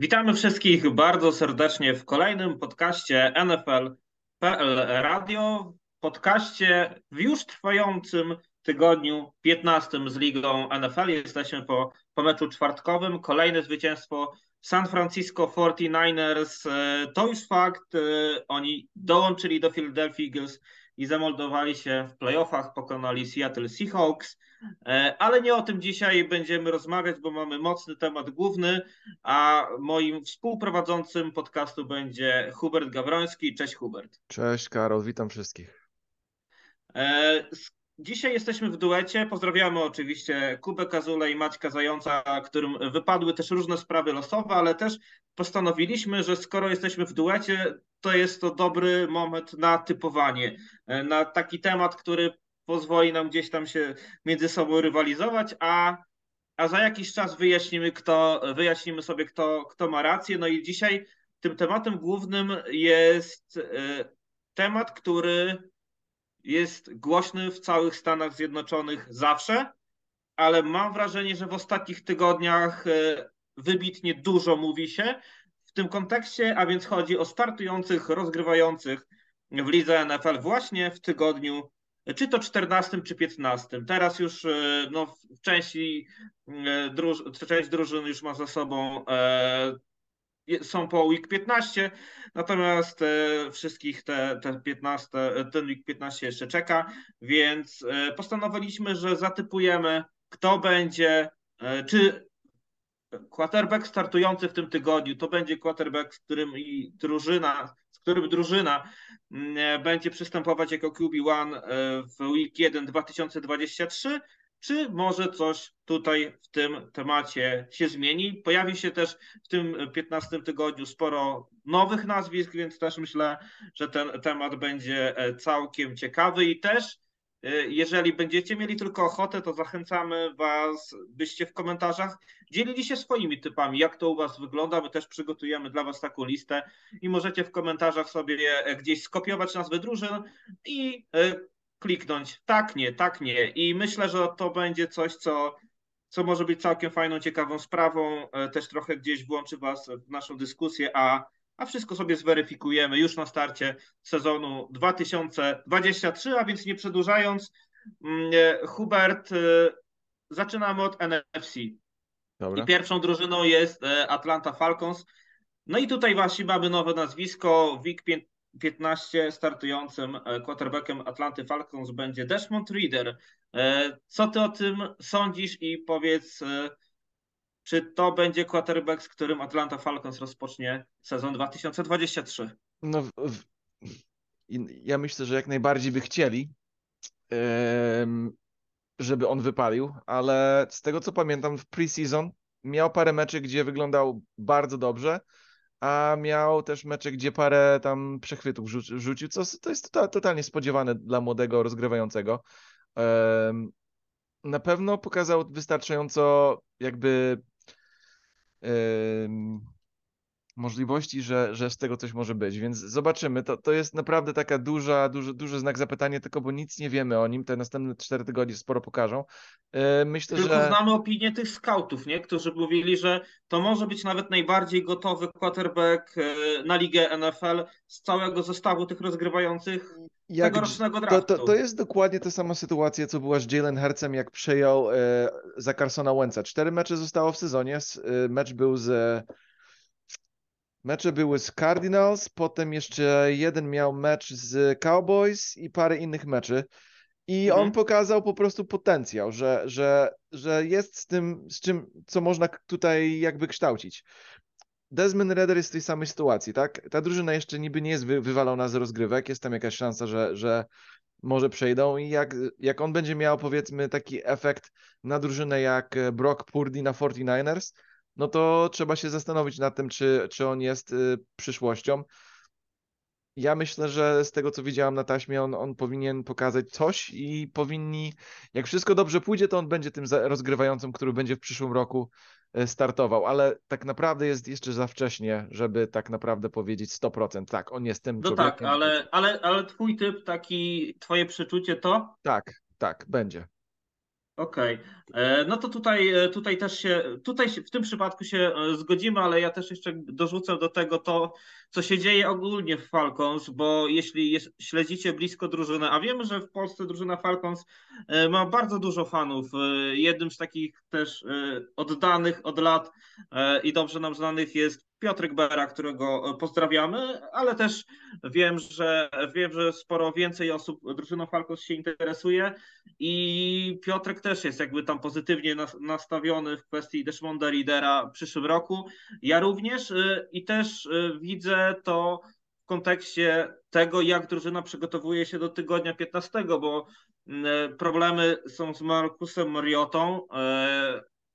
Witamy wszystkich bardzo serdecznie w kolejnym podcaście NFL.pl Radio. Podcaście w już trwającym tygodniu 15 z ligą NFL. Jesteśmy po, po meczu czwartkowym. Kolejne zwycięstwo San Francisco 49ers. To już fakt. Oni dołączyli do Philadelphia Eagles i zamoldowali się w playoffach, pokonali Seattle Seahawks. E, ale nie o tym dzisiaj będziemy rozmawiać, bo mamy mocny temat główny, a moim współprowadzącym podcastu będzie Hubert Gawroński. Cześć Hubert. Cześć Karol, witam wszystkich. E, dzisiaj jesteśmy w duecie. Pozdrawiamy oczywiście Kubę Kazulę i Maćka Zająca, którym wypadły też różne sprawy losowe, ale też postanowiliśmy, że skoro jesteśmy w duecie, to jest to dobry moment na typowanie, e, na taki temat, który pozwoli nam gdzieś tam się między sobą rywalizować, a, a za jakiś czas wyjaśnimy, kto, wyjaśnimy sobie, kto, kto ma rację. No i dzisiaj tym tematem głównym jest e, temat, który jest głośny w całych Stanach Zjednoczonych zawsze, ale mam wrażenie, że w ostatnich tygodniach e, wybitnie dużo mówi się w tym kontekście, a więc chodzi o startujących, rozgrywających w lidze NFL właśnie w tygodniu czy to 14 czy 15. Teraz już e, no, w części e, druż część drużyn już ma za sobą e, są po week 15, natomiast wszystkich te, te 15, ten week 15 jeszcze czeka, więc postanowiliśmy, że zatypujemy, kto będzie, czy quarterback startujący w tym tygodniu to będzie quarterback, z którym i drużyna, z którym drużyna mm, będzie przystępować jako QB1 e, w Week 1 2023, czy może coś tutaj w tym temacie się zmieni? Pojawi się też w tym 15 tygodniu sporo nowych nazwisk, więc też myślę, że ten temat będzie e, całkiem ciekawy i też E, jeżeli będziecie mieli tylko ochotę, to zachęcamy Was, byście w komentarzach dzielili się swoimi typami, jak to u Was wygląda. My też przygotujemy dla Was taką listę i możecie w komentarzach sobie e, gdzieś skopiować nazwy drużyn i e, kliknąć tak, nie, tak, nie. I myślę, że to będzie coś, co, co może być całkiem fajną, ciekawą sprawą. Też trochę gdzieś włączy Was w naszą dyskusję, a a wszystko sobie zweryfikujemy już na starcie sezonu 2023, a więc nie przedłużając, mm, Hubert, y, zaczynamy od NFC. Dobra. I pierwszą drużyną jest e, Atlanta Falcons. No i tutaj właśnie mamy nowe nazwisko. WIG 15 startującym e, quarterbackiem Atlanty Falcons będzie Desmond Reader. E, co ty o tym sądzisz i powiedz, czy to będzie quarterback, z którym Atlanta Falcons rozpocznie sezon 2023? No, w, w, ja myślę, że jak najbardziej by chcieli, żeby on wypalił, ale z tego co pamiętam w preseason miał parę meczy, gdzie wyglądał bardzo dobrze, a miał też mecze, gdzie parę tam przechwytów rzucił, co to jest tota-, totalnie spodziewane dla młodego rozgrywającego. Na pewno pokazał wystarczająco jakby Um, możliwości, że, że z tego coś może być, więc zobaczymy. To, to jest naprawdę taka duża, duży, duży znak zapytania, tylko bo nic nie wiemy o nim. Te następne cztery tygodnie sporo pokażą. Myślę, tylko że... znamy opinię tych scoutów, nie? którzy mówili, że to może być nawet najbardziej gotowy quarterback e, na ligę NFL z całego zestawu tych rozgrywających jak, tegorocznego draftu. To, to, to, jest dokładnie ta sama sytuacja, co była z Jalen Hercem, jak przejął e, za Carsona Wentza. Cztery mecze zostało w sezonie. E, mecz był z Mecze były z Cardinals, potem jeszcze jeden miał mecz z Cowboys i parę innych meczy. I mhm. on pokazał po prostu potencjał, że, że, że jest z tym, z czym, co można tutaj jakby kształcić. Desmond Redder jest w tej samej sytuacji, tak? Ta drużyna jeszcze niby nie jest wy, wywalona z rozgrywek, jest tam jakaś szansa, że, że może przejdą i jak, jak on będzie miał powiedzmy taki efekt na drużynę jak Brock Purdy na 49ers, no to trzeba się zastanowić nad tym, czy, czy on jest y, przyszłością. Ja myślę, że z tego, co widziałam na taśmie, on, on powinien pokazać coś i powinni, jak wszystko dobrze pójdzie, to on będzie tym rozgrywającym, który będzie w przyszłym roku y, startował, ale tak naprawdę jest jeszcze za wcześnie, żeby tak naprawdę powiedzieć 100%, tak, on jest tym No tak, ale, ale, ale twój typ, taki, twoje przeczucie to? Tak, tak, będzie. Okej, okay. no to tutaj, e, tutaj też się, tutaj w tym przypadku się e, zgodzimy, ale ja też jeszcze dorzucę do tego to, co się dzieje ogólnie w Falcons, bo jeśli śledzicie blisko drużynę, a wiemy, że w Polsce drużyna Falcons e, ma bardzo dużo fanów, jednym z takich też oddanych od lat i dobrze nam znanych jest Piotrek Bera, którego pozdrawiamy, ale też wiem, że wiem, że sporo więcej osób drużyną Falcons się interesuje i Piotrek też jest jakby tam pozytywnie nastawiony w kwestii Desmonda Readera w przyszłym roku. Ja również y, i też y, widzę to w kontekście tego, jak drużyna przygotowuje się do tygodnia 15, bo problemy są z Markusem Mariotą.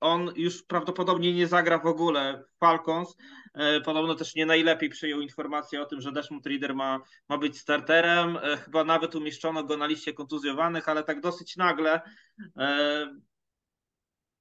On już prawdopodobnie nie zagra w ogóle w Falcons. Podobno też nie najlepiej przyjął informację o tym, że Desmond Reader ma, ma być starterem. Chyba nawet umieszczono go na liście kontuzjowanych, ale tak dosyć nagle.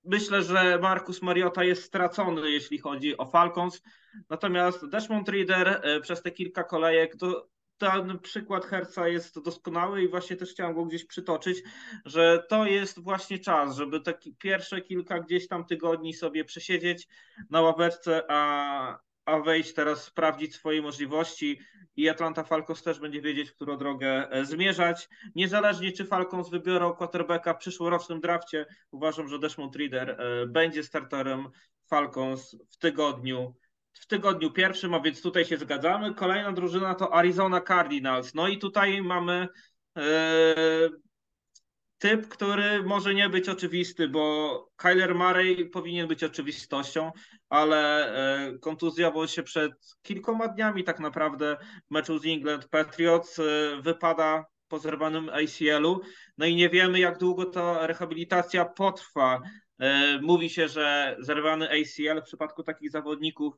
Myślę, że Marcus Mariota jest stracony, jeśli chodzi o Falcons. Natomiast Desmond Reader e, przez te kilka kolejek, to ten przykład Herca jest doskonały i właśnie też chciałem go gdzieś przytoczyć, że to jest właśnie czas, żeby takie pierwsze kilka gdzieś tam tygodni sobie przesiedzieć na ławeczce, a, a wejść teraz, sprawdzić swoje możliwości i Atlanta Falcons też będzie wiedzieć, w którą drogę e, zmierzać. Niezależnie czy Falcons wybiorą quarterbacka w przyszłorocznym drafcie, uważam, że Desmond Reader e, będzie starterem Falcons w tygodniu w tygodniu pierwszym, a więc tutaj się zgadzamy. Kolejna drużyna to Arizona Cardinals. No i tutaj mamy e, typ, który może nie być oczywisty, bo Kyler Murray powinien być oczywistością, ale e, kontuzjował się przed kilkoma dniami tak naprawdę w meczu z England Patriots. E, wypada po zerwanym ACL-u. No i nie wiemy, jak długo ta rehabilitacja potrwa. E, mówi się, że zerwany ACL w przypadku takich zawodników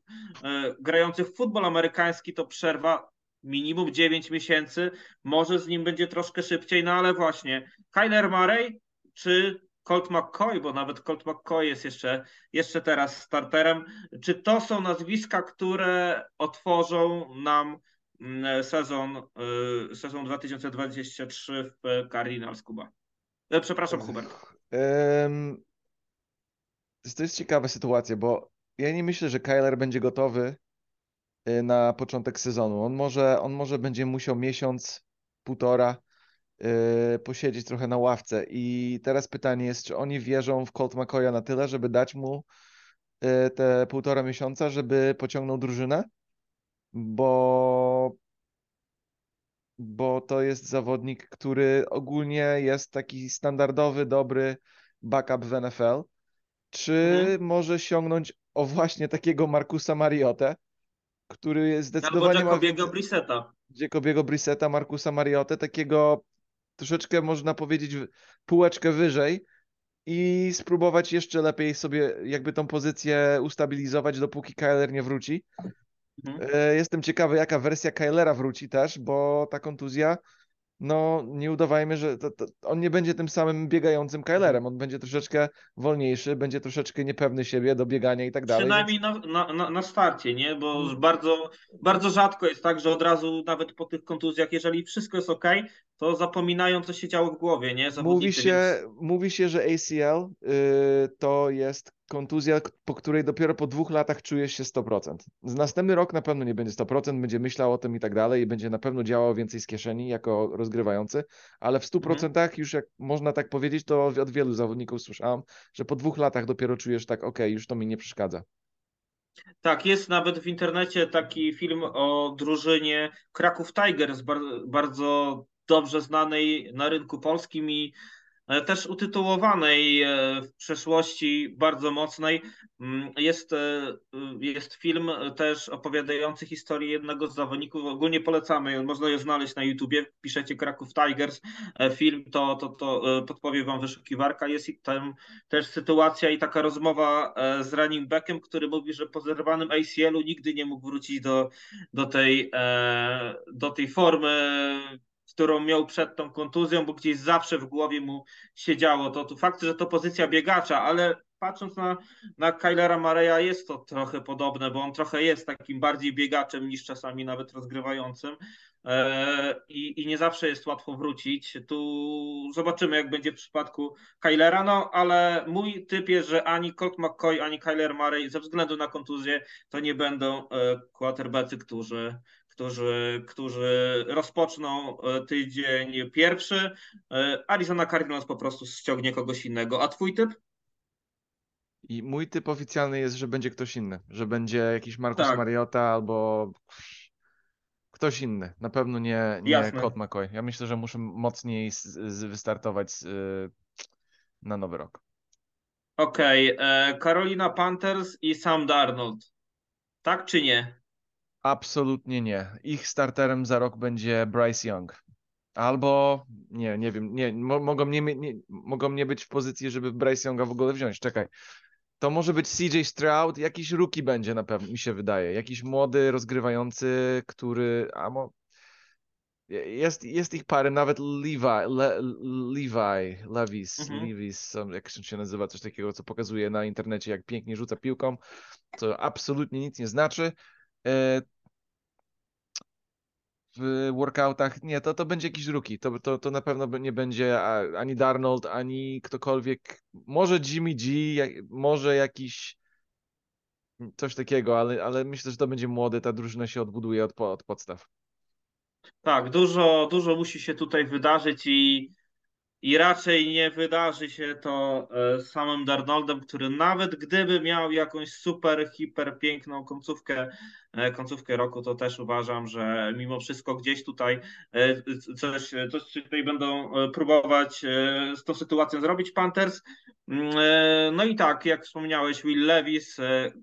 grających w futbol amerykański to przerwa minimum 9 miesięcy, może z nim będzie troszkę szybciej, no ale właśnie Kyler Murray czy Colt McCoy, bo nawet Colt McCoy jest jeszcze, jeszcze teraz starterem. Czy to są nazwiska, które otworzą nam mm, sezon, y, sezon 2023 w Cardinals Kuba? E, przepraszam, Hubert. Um, to jest ciekawa sytuacja, bo ja nie myślę, że Kyler będzie gotowy Y, na początek sezonu. On może, on może będzie musiał miesiąc, półtora yy, posiedzieć trochę na ławce. I teraz pytanie jest, czy oni wierzą w Colt McCoya na tyle, żeby dać mu yy, te półtora miesiąca, żeby pociągnął drużynę? Bo, bo to jest zawodnik, który ogólnie jest taki standardowy, dobry backup w NFL. Czy mhm. może sięgnąć o właśnie takiego Markusa Mariotę, który zdecydowanie Albo Jacobiego Brisseta. Jacobiego Brisseta, Markusa Mariotę, takiego troszeczkę można powiedzieć półeczkę wyżej i spróbować jeszcze lepiej sobie jakby tą pozycję ustabilizować, dopóki Kyler nie wróci. Mhm. E, jestem ciekawy, jaka wersja Kylera wróci też, bo ta kontuzja no nie udawajmy, że to, to on nie będzie tym samym biegającym Kylerem, on będzie troszeczkę wolniejszy, będzie troszeczkę niepewny siebie do biegania i tak dalej. Przynajmniej więc... na, na, na starcie, nie? Bo hmm. bardzo, bardzo rzadko jest tak, że od razu nawet po tych kontuzjach, jeżeli wszystko jest ok, to zapominają, co się działo w głowie, nie? Zawodnicy, mówi się, więc... mówi się, że ACL yy, to jest kontuzja, po której dopiero po dwóch latach czujesz się 100%. Z następny rok na pewno nie będzie 100%, będzie myślał o tym i tak dalej i będzie na pewno działał więcej z kieszeni jako rozgrywający, ale w 100% mhm. już jak można tak powiedzieć, to od wielu zawodników słyszałem, że po dwóch latach dopiero czujesz tak, ok, już to mi nie przeszkadza. Tak, jest nawet w internecie taki film o drużynie Kraków Tigers, bardzo dobrze znanej na rynku polskim i E, też utytułowanej e, w przeszłości bardzo mocnej. Mm, jest, e, jest film też opowiadający historię jednego z zawodników. Ogólnie polecamy, można je znaleźć na YouTubie. Piszecie Kraków Tigers. Film to, to, to podpowie wam wyszukiwarka. Jest tam też sytuacja i taka rozmowa z running backiem, który mówi, że po zerwanym ACL-u nigdy nie mógł wrócić do, do, tej, do tej formy którą miał przed tą kontuzją, bo gdzieś zawsze w głowie mu siedziało. To, to fakt, że to pozycja biegacza, ale patrząc na, na Kylera Mareya jest to trochę podobne, bo on trochę jest takim bardziej biegaczem niż czasami nawet rozgrywającym. e, i, i nie zawsze jest łatwo wrócić. Tu zobaczymy, jak będzie w przypadku Kylera, no ale mój typ jest, że ani Colt McCoy, ani Kyler Murray ze względu na kontuzję to nie będą e, którzy którzy, którzy rozpoczną tydzień pierwszy. Arizona Cardinals po prostu ściągnie kogoś innego. A twój typ? I mój typ oficjalny jest, że będzie ktoś inny, że będzie jakiś Marcus Tak. Mariota albo ktoś inny. Na pewno nie, nie Jasne. McCoy. Ja myślę, że muszę mocniej z, z wystartować z, y, na nowy rok. Okej, e, Carolina Panthers i Sam Darnold. Tak czy nie? Absolutnie nie. Ich starterem za rok będzie Bryce Young. Albo, nie, nie wiem, nie, mo, mogą, nie, nie, mogą nie być w pozycji, żeby Bryce Younga w ogóle wziąć. Czekaj. To może być CJ Stroud, jakiś rookie będzie na pewno, mi się wydaje. Jakiś młody, rozgrywający, który, a mo, jest, jest ich parę, nawet Levi, Le, Levi, Levis, Mhm. Levis, jak się nazywa, coś takiego, co pokazuje na internecie, jak pięknie rzuca piłką, co absolutnie nic nie znaczy. W workoutach, nie, to, to będzie jakiś rookie, to, to, to na pewno nie będzie ani Darnold, ani ktokolwiek, może Jimmy G, może jakiś coś takiego, ale, ale myślę, że to będzie młody, ta drużyna się odbuduje od, od podstaw. Tak, dużo, dużo musi się tutaj wydarzyć i, i raczej nie wydarzy się to e, samym Darnoldem, który nawet gdyby miał jakąś super, hiper piękną końcówkę, e, końcówkę roku, to też uważam, że mimo wszystko gdzieś tutaj e, coś, coś tutaj będą próbować z tą sytuacją zrobić Panthers. Mm, No i tak, jak wspomniałeś, Will Levis,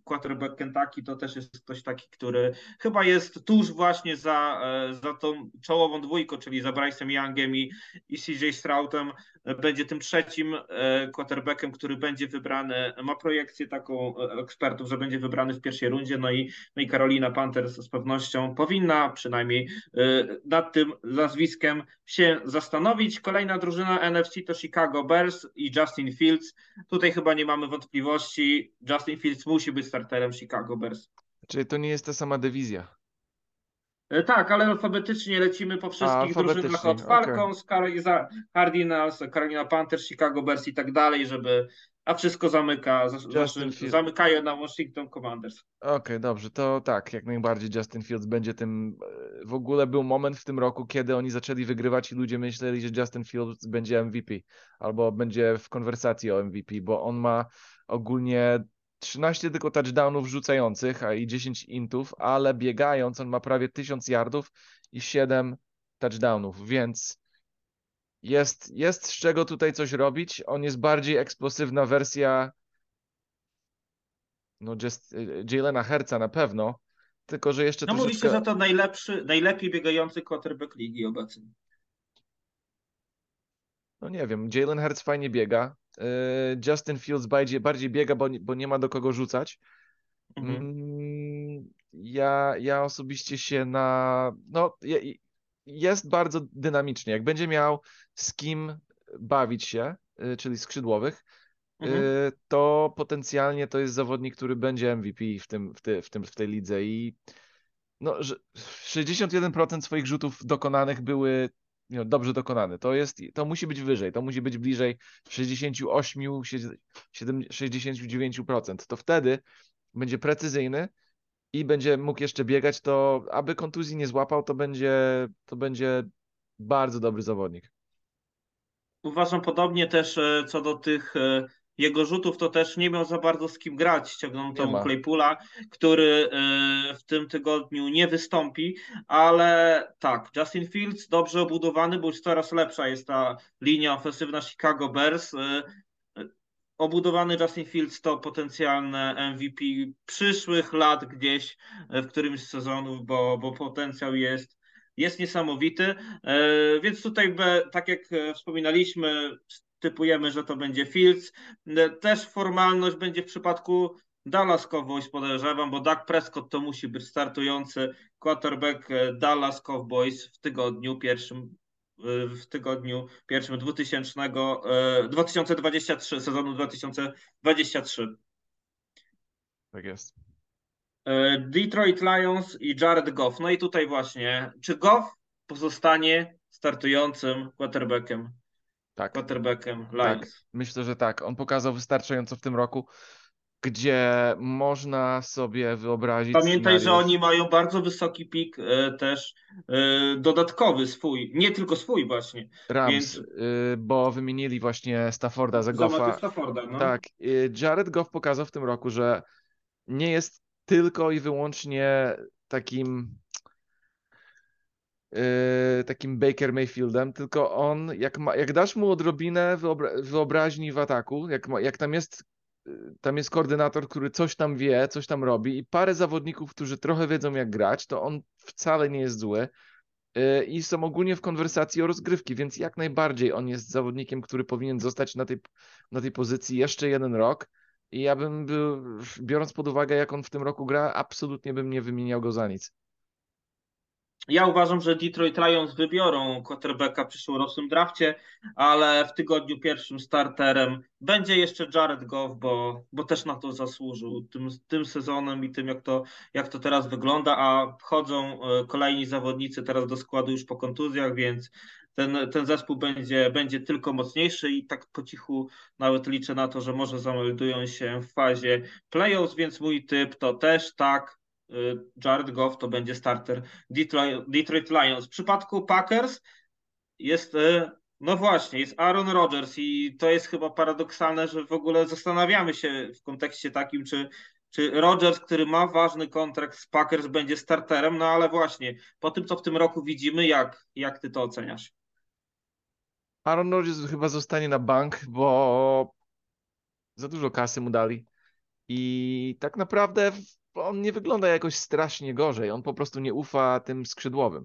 quarterback Kentucky, to też jest ktoś taki, który chyba jest tuż właśnie za, za tą czołową dwójką, czyli za Bryce'em Youngiem i, i CJ Stroudem. E, Będzie tym trzecim e, quarterbackiem, który będzie wybrany. Ma projekcję taką e, ekspertów, że będzie wybrany w pierwszej rundzie. No i, no i Carolina Panthers z pewnością powinna przynajmniej nad tym nazwiskiem się zastanowić. Kolejna drużyna NFC to Chicago Bears i Justin Fields. Tutaj chyba nie mamy wątpliwości. Justin Fields musi być starterem Chicago Bears. Czyli to nie jest ta sama dywizja. E, Tak, ale alfabetycznie lecimy po wszystkich drużynach od. Falcons, Car- Cardinals, Carolina Panthers, Chicago Bears i tak dalej, żeby a wszystko zamyka, za- znaczy, zamykają na Washington Commanders. Okej, dobrze, to tak, jak najbardziej Justin Fields będzie tym. e, W ogóle był moment w tym roku, kiedy oni zaczęli wygrywać i ludzie myśleli, że Justin Fields będzie MVP albo będzie w konwersacji o MVP, bo on ma ogólnie 13 tylko touchdownów rzucających, a i 10 intów, ale biegając on ma prawie 1000 yardów i 7 touchdownów, więc jest, jest z czego tutaj coś robić. On jest bardziej eksplosywna wersja no Jalena Herca na pewno, tylko że jeszcze No mówi troszeczkę... się, że to najlepszy, najlepiej biegający quarterback ligi obecnie. No nie wiem, Jalen Hurts fajnie biega, Justin Fields bardziej, bardziej biega, bo, nie- bo nie ma do kogo rzucać. Mhm. Mm, Ja, ja osobiście się na... No, je- jest bardzo dynamicznie. Jak będzie miał z kim bawić się, y, czyli skrzydłowych, Mhm. y, to potencjalnie to jest zawodnik, który będzie MVP w tym, w, ty, w tym, w tej lidze i no, że 61% swoich rzutów dokonanych były no, dobrze dokonane. To jest, to musi być wyżej, to musi być bliżej 68, 7, 69%. To wtedy będzie precyzyjny i będzie mógł jeszcze biegać, to aby kontuzji nie złapał, to będzie, to będzie bardzo dobry zawodnik. Uważam podobnie też e, co do tych e, jego rzutów, to też nie miał za bardzo z kim grać. Ściągnął tą Claypoola, który e, w tym tygodniu nie wystąpi, ale tak, Justin Fields dobrze obudowany, bo już coraz lepsza jest ta linia ofensywna Chicago Bears. E, e, Obudowany Justin Fields to potencjalne MVP przyszłych lat gdzieś w którymś z sezonów, bo, bo potencjał jest, jest niesamowity. Więc tutaj, tak jak e, wspominaliśmy, typujemy, że to będzie Fields. E, Też formalność będzie w przypadku Dallas Cowboys, podejrzewam, bo Dak Prescott to musi być startujący quarterback e, Dallas Cowboys w tygodniu pierwszym e, w tygodniu pierwszym 2000, e, 2023, sezonu 2023. Tak jest. Detroit Lions i Jared Goff. No i tutaj właśnie, czy Goff pozostanie startującym quarterbackiem. Tak. Quarterbackiem Tak, Lions. myślę, że tak. On pokazał wystarczająco w tym roku, gdzie można sobie wyobrazić Pamiętaj, że scenariusz. oni mają bardzo wysoki pik e, też e, dodatkowy swój, nie tylko swój właśnie. Rams, więc- y, bo wymienili właśnie Stafforda za Goffa. Stafforda, no. Tak, y, Jared Goff pokazał w tym roku, że nie jest tylko i wyłącznie takim y, takim Baker Mayfieldem, tylko on, jak, ma, jak dasz mu odrobinę wyobra wyobraźni w ataku, jak, ma, jak tam jest y, tam jest koordynator, który coś tam wie, coś tam robi i parę zawodników, którzy trochę wiedzą jak grać, to on wcale nie jest zły y, i są ogólnie w konwersacji o rozgrywki, więc jak najbardziej on jest zawodnikiem, który powinien zostać na tej, na tej pozycji jeszcze jeden rok i ja bym był, biorąc pod uwagę jak on w tym roku gra, absolutnie bym nie wymieniał go za nic. Ja uważam, że Detroit Lions wybiorą quarterbacka w przyszłorocznym drafcie, ale w tygodniu pierwszym starterem będzie jeszcze Jared Goff, bo, bo też na to zasłużył tym, tym sezonem i tym, jak to, jak to teraz wygląda, a wchodzą e, kolejni zawodnicy teraz do składu już po kontuzjach, więc ten, ten zespół będzie, będzie tylko mocniejszy i tak po cichu nawet liczę na to, że może zameldują się w fazie playoffs, więc mój typ to też tak, Jared Goff to będzie starter Detroit, Detroit Lions. W przypadku Packers jest, y, no właśnie, jest Aaron Rodgers i to jest chyba paradoksalne, że w ogóle zastanawiamy się w kontekście takim, czy, czy Rodgers, który ma ważny kontrakt z Packers, będzie starterem, no ale właśnie, po tym, co w tym roku widzimy, jak, jak ty to oceniasz? Aaron Rodgers chyba zostanie na bank, bo za dużo kasy mu dali i tak naprawdę on nie wygląda jakoś strasznie gorzej, on po prostu nie ufa tym skrzydłowym,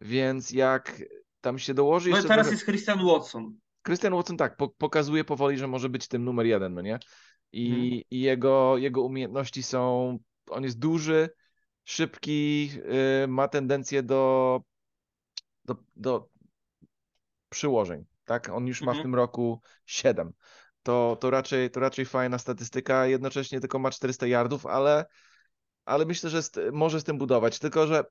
więc jak tam się dołoży No teraz trochę... jest Christian Watson. Christian Watson tak, po, pokazuje powoli, że może być tym numer jeden, no nie? I, Mhm. i jego, jego umiejętności są, on jest duży, szybki, y, ma tendencję do, do, do przyłożeń, tak? On już ma w Mhm. tym roku 7. To, to, raczej, to raczej fajna statystyka, jednocześnie tylko ma 400 yardów, ale, ale myślę, że z, może z tym budować, tylko że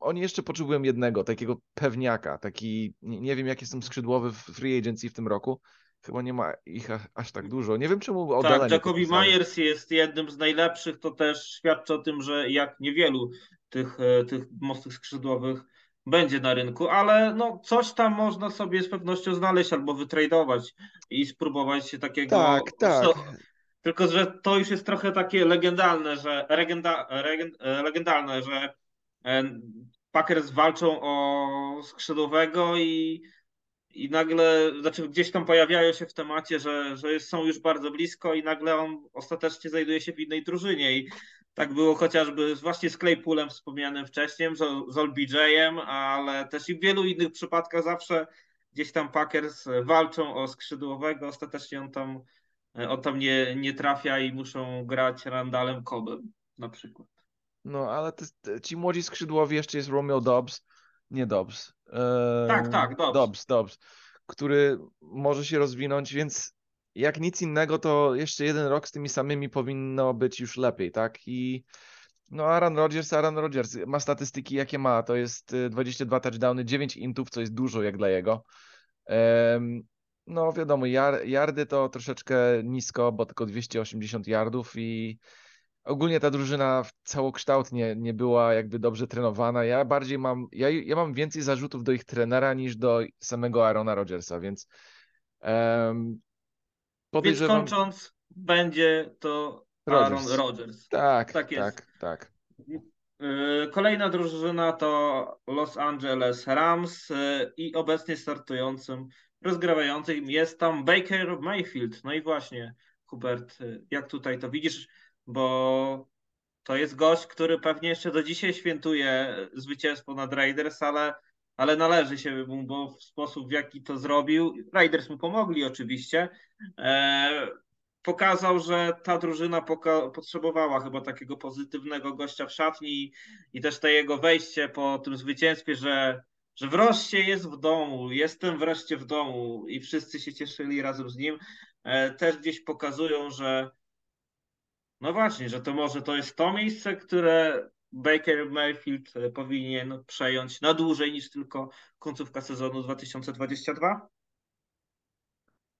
oni jeszcze potrzebują jednego, takiego pewniaka, taki, nie, nie wiem jakie są skrzydłowe w free agency w tym roku, chyba nie ma ich aż tak dużo, nie wiem czemu Odela Tak, podpisali. Myers jest jednym z najlepszych, to też świadczy o tym, że jak niewielu tych, e, tych mocnych skrzydłowych będzie na rynku, ale no coś tam można sobie z pewnością znaleźć albo wytradować i spróbować się takiego... Tak, tak. Tylko, że to już jest trochę takie legendalne, że legenda, legend, e, legendalne, że e, Packers walczą o skrzydłowego i i nagle, znaczy gdzieś tam pojawiają się w temacie, że, że są już bardzo blisko i nagle on ostatecznie znajduje się w innej drużynie. I tak było chociażby właśnie z Claypoolem wspomnianym wcześniej, z, z OLBJ-em, ale też i w wielu innych przypadkach zawsze gdzieś tam Packers walczą o skrzydłowego, ostatecznie on tam, on tam nie, nie trafia i muszą grać Randallem Cobbem na przykład. No, ale te, ci młodzi skrzydłowi jeszcze jest Romeo Dobbs, nie Dobbs. Eee, Tak, tak, Dobbs. Dobbs, Dobbs, który może się rozwinąć, więc jak nic innego, to jeszcze jeden rok z tymi samymi powinno być już lepiej, tak? I no Aaron Rodgers, Aaron Rodgers ma statystyki jakie ma, to jest y, 22 touchdowny, 9 intów, co jest dużo jak dla jego. Em, no wiadomo, yardy to troszeczkę nisko, bo tylko 280 yardów i ogólnie ta drużyna w całokształtnie nie była jakby dobrze trenowana. Ja bardziej mam, ja, ja mam więcej zarzutów do ich trenera niż do samego Aarona Rodgersa, więc um, Więc podejrzewam... kończąc, będzie to Aaron Rodgers. Rodgers. Tak, Tak jest. tak, tak. Yy, Kolejna drużyna to Los Angeles Rams yy, i obecnie startującym, rozgrywającym jest tam Baker Mayfield. No i właśnie, Hubert, yy, jak tutaj to widzisz, bo to jest gość, który pewnie jeszcze do dzisiaj świętuje zwycięstwo nad Raiders, ale, ale należy się mu, bo w sposób w jaki to zrobił, Raiders mu pomogli oczywiście, e, pokazał, że ta drużyna poka- potrzebowała chyba takiego pozytywnego gościa w szatni i, i też to jego wejście po tym zwycięstwie, że, że wreszcie jest w domu, jestem wreszcie w domu i wszyscy się cieszyli razem z nim, e, też gdzieś pokazują, że no właśnie, że to może to jest to miejsce, które Baker Mayfield powinien przejąć na dłużej niż tylko końcówka sezonu 2022?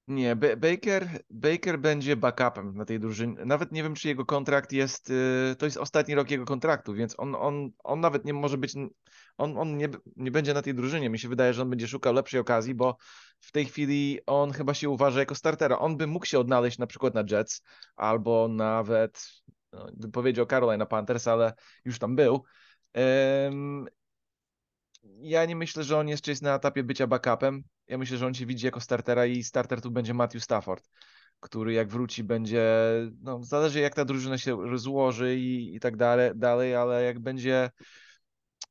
Nie, Baker, Baker będzie backupem na tej drużynie. Nawet nie wiem, czy jego kontrakt jest. Y, to jest ostatni rok jego kontraktu, więc on, on, on nawet nie może być. On, on nie, nie będzie na tej drużynie. Mi się wydaje, że on będzie szukał lepszej okazji, bo w tej chwili on chyba się uważa jako startera. On by mógł się odnaleźć na przykład na Jets albo nawet. No, powiedział Carolina Panthers, ale już tam był. Ja nie myślę, że on jeszcze jest na etapie bycia backupem. Ja myślę, że on się widzi jako startera i starter tu będzie Matthew Stafford, który jak wróci będzie, no zależy jak ta drużyna się rozłoży i, i tak dalej, dalej, ale jak będzie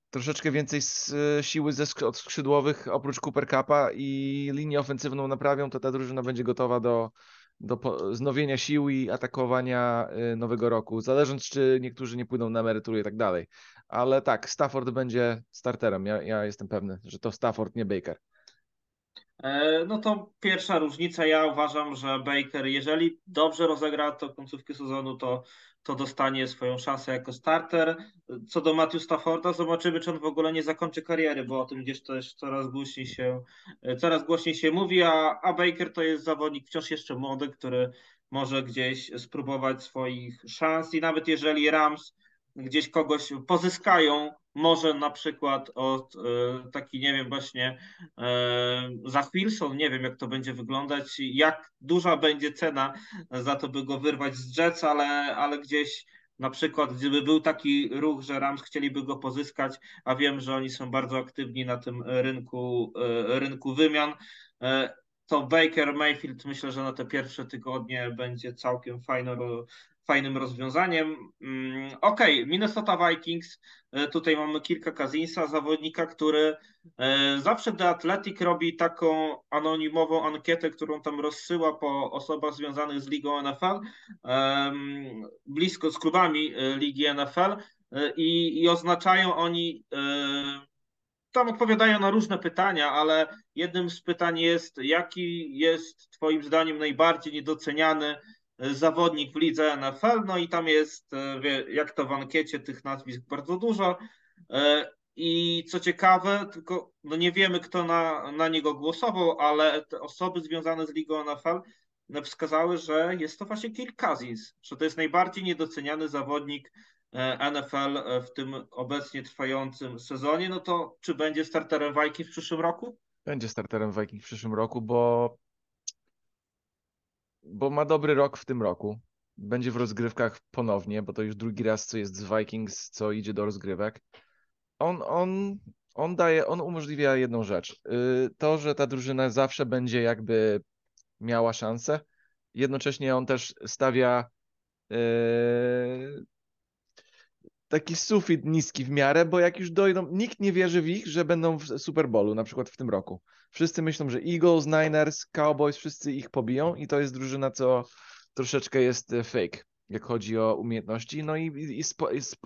troszeczkę więcej z, siły ze, od skrzydłowych oprócz Cooper Cupa i linię ofensywną naprawią, to ta drużyna będzie gotowa do, do znowienia sił i atakowania y, nowego roku, zależąc czy niektórzy nie pójdą na emeryturę i tak dalej. Ale tak, Stafford będzie starterem. Ja, ja jestem pewny, że to Stafford, nie Baker. E, no to pierwsza różnica. Ja uważam, że Baker, jeżeli dobrze rozegra to końcówkę sezonu, to, to dostanie swoją szansę jako starter. Co do Matthew Stafforda, zobaczymy, czy on w ogóle nie zakończy kariery, bo o tym gdzieś też coraz głośniej się, e, coraz głośniej się mówi, a, a Baker to jest zawodnik wciąż jeszcze młody, który może gdzieś spróbować swoich szans i nawet jeżeli Rams gdzieś kogoś pozyskają, może na przykład od e, taki, nie wiem, właśnie e, za Wilson, nie wiem jak to będzie wyglądać, jak duża będzie cena za to, by go wyrwać z Jets, ale, ale gdzieś na przykład, gdyby był taki ruch, że Rams chcieliby go pozyskać, a wiem, że oni są bardzo aktywni na tym rynku, e, rynku wymian, to Baker Mayfield myślę, że na te pierwsze tygodnie będzie całkiem fajną, fajnym rozwiązaniem. Mm, ok, Minnesota Vikings. E, tutaj mamy kilka Kazinsa, zawodnika, który e, zawsze The Athletic robi taką anonimową ankietę, którą tam rozsyła po osobach związanych z ligą NFL, blisko z klubami e, ligi NFL i, i oznaczają oni tam odpowiadają na różne pytania, ale jednym z pytań jest, jaki jest Twoim zdaniem najbardziej niedoceniany zawodnik w lidze NFL, no i tam jest, e, jak to w ankiecie, tych nazwisk bardzo dużo. E, I co ciekawe, tylko no nie wiemy, kto na, na niego głosował, ale te osoby związane z ligą NFL wskazały, że jest to właśnie Kirk Cousins, że to jest najbardziej niedoceniany zawodnik e, NFL w tym obecnie trwającym sezonie. No to czy będzie starterem Vikings w przyszłym roku? Będzie starterem Vikings w przyszłym roku, bo bo ma dobry rok w tym roku. Będzie w rozgrywkach ponownie, bo to już drugi raz, co jest z Vikings, co idzie do rozgrywek. On, on, on daje, on umożliwia jedną rzecz. Y, to, że ta drużyna zawsze będzie jakby miała szansę. Jednocześnie on też stawia yy, taki sufit niski w miarę, bo jak już dojdą, nikt nie wierzy w ich, że będą w Super Bowlu, na przykład w tym roku. Wszyscy myślą, że Eagles, Niners, Cowboys, wszyscy ich pobiją i to jest drużyna, co troszeczkę jest e, fake, jak chodzi o umiejętności. No i, i, spo, i sp,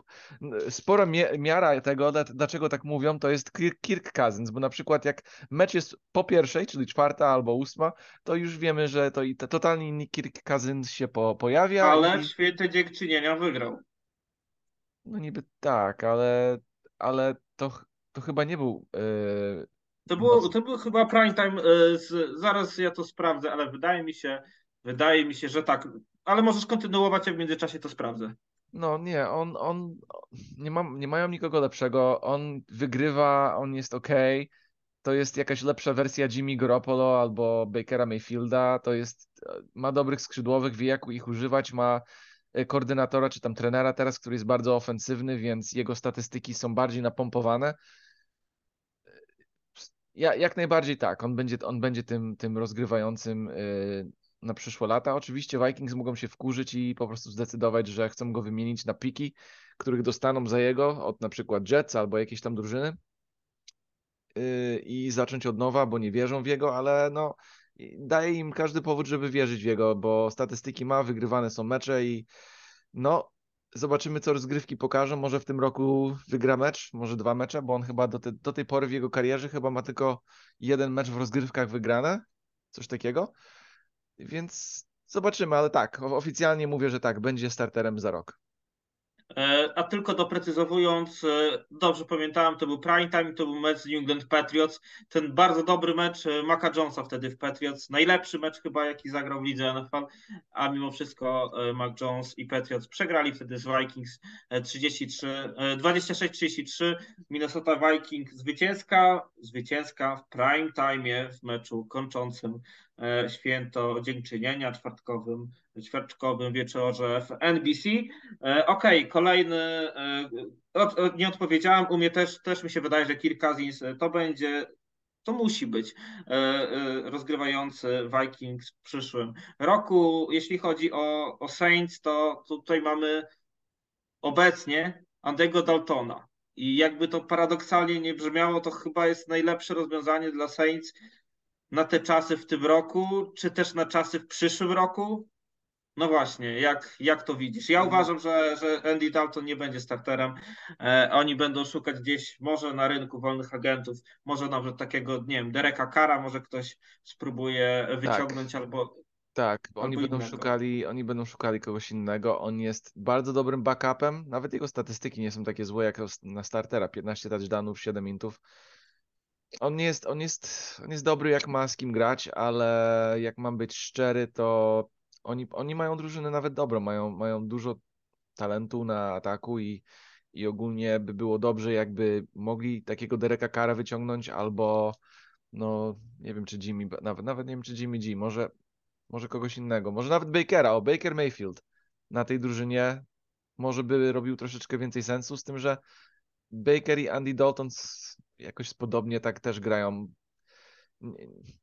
spora miara tego, dlaczego tak mówią, to jest Kirk Cousins, bo na przykład jak mecz jest po pierwszej, czyli czwarta albo ósma, to już wiemy, że to i totalnie inny Kirk Cousins się po, pojawia. Ale i... w święty dziękczynienia wygrał. No niby tak, ale, ale to, to chyba nie był. Yy, to, było, to był chyba prime time. Yy, z, zaraz ja to sprawdzę, ale wydaje mi się, wydaje mi się, że tak. Ale możesz kontynuować, a w międzyczasie to sprawdzę. No nie, on, on nie, ma, nie mają nikogo lepszego. On wygrywa, on jest ok. To jest jakaś lepsza wersja Jimmy Garoppolo albo Bakera Mayfielda. To jest, ma dobrych skrzydłowych, wie jak ich używać, ma E, koordynatora czy tam trenera teraz, który jest bardzo ofensywny, więc jego statystyki są bardziej napompowane. Ja, jak najbardziej tak, on będzie, on będzie tym, tym rozgrywającym e, na przyszłe lata. Oczywiście Vikings mogą się wkurzyć i po prostu zdecydować, że chcą go wymienić na piki, których dostaną za jego od na przykład Jets albo jakiejś tam drużyny e, i zacząć od nowa, bo nie wierzą w jego, ale no daje im każdy powód, żeby wierzyć w jego, bo statystyki ma, wygrywane są mecze i no, zobaczymy, co rozgrywki pokażą. Może w tym roku wygra mecz, może dwa mecze, bo on chyba do, te, do tej pory w jego karierze chyba ma tylko jeden mecz w rozgrywkach wygrane, coś takiego. Więc zobaczymy, ale tak, oficjalnie mówię, że tak, będzie starterem za rok. E, a tylko doprecyzowując, e, dobrze pamiętałem, to był prime time, to był mecz z New England Patriots. Ten bardzo dobry mecz e, Maca Jonesa wtedy w Patriots. Najlepszy mecz chyba, jaki zagrał w lidze NFL, a mimo wszystko Mac Jones i Patriots przegrali wtedy z Vikings 33, 26-33. Minnesota Vikings zwycięska, zwycięska w prime time w meczu kończącym święto dziękczynienia czwartkowym ćwiartkowym wieczorze w NBC. E, okej, okay, kolejny, e, nie odpowiedziałem, u mnie też, też mi się wydaje, że Kirk Cousins to będzie to musi być e, rozgrywający Vikings w przyszłym roku. Jeśli chodzi o, o Saints, to tutaj mamy obecnie Andego Daltona. I jakby to paradoksalnie nie brzmiało, to chyba jest najlepsze rozwiązanie dla Saints na te czasy w tym roku, czy też na czasy w przyszłym roku. No właśnie, jak, jak to widzisz? Ja mhm. uważam, że, że Andy Dalton nie będzie starterem. E, oni będą szukać gdzieś, może na rynku wolnych agentów, może nawet takiego, nie wiem, Dereka Kara, może ktoś spróbuje wyciągnąć tak. albo. Tak, oni będą innego. szukali, oni będą szukali kogoś innego. On jest bardzo dobrym backupem. Nawet jego statystyki nie są takie złe jak na startera. 15 touchdownów, 7 intów. On jest, on jest, on jest dobry jak ma z kim grać, ale jak mam być szczery, to oni, oni mają drużynę nawet dobrą, mają, mają dużo talentu na ataku i, i ogólnie by było dobrze, jakby mogli takiego Dereka Kara wyciągnąć, albo no nie wiem, czy Jimmy, nawet, nawet nie wiem, czy Jimmy G, może, może kogoś innego, może nawet Bakera, o Baker Mayfield na tej drużynie może by robił troszeczkę więcej sensu, z tym, że Baker i Andy Dalton jakoś podobnie tak też grają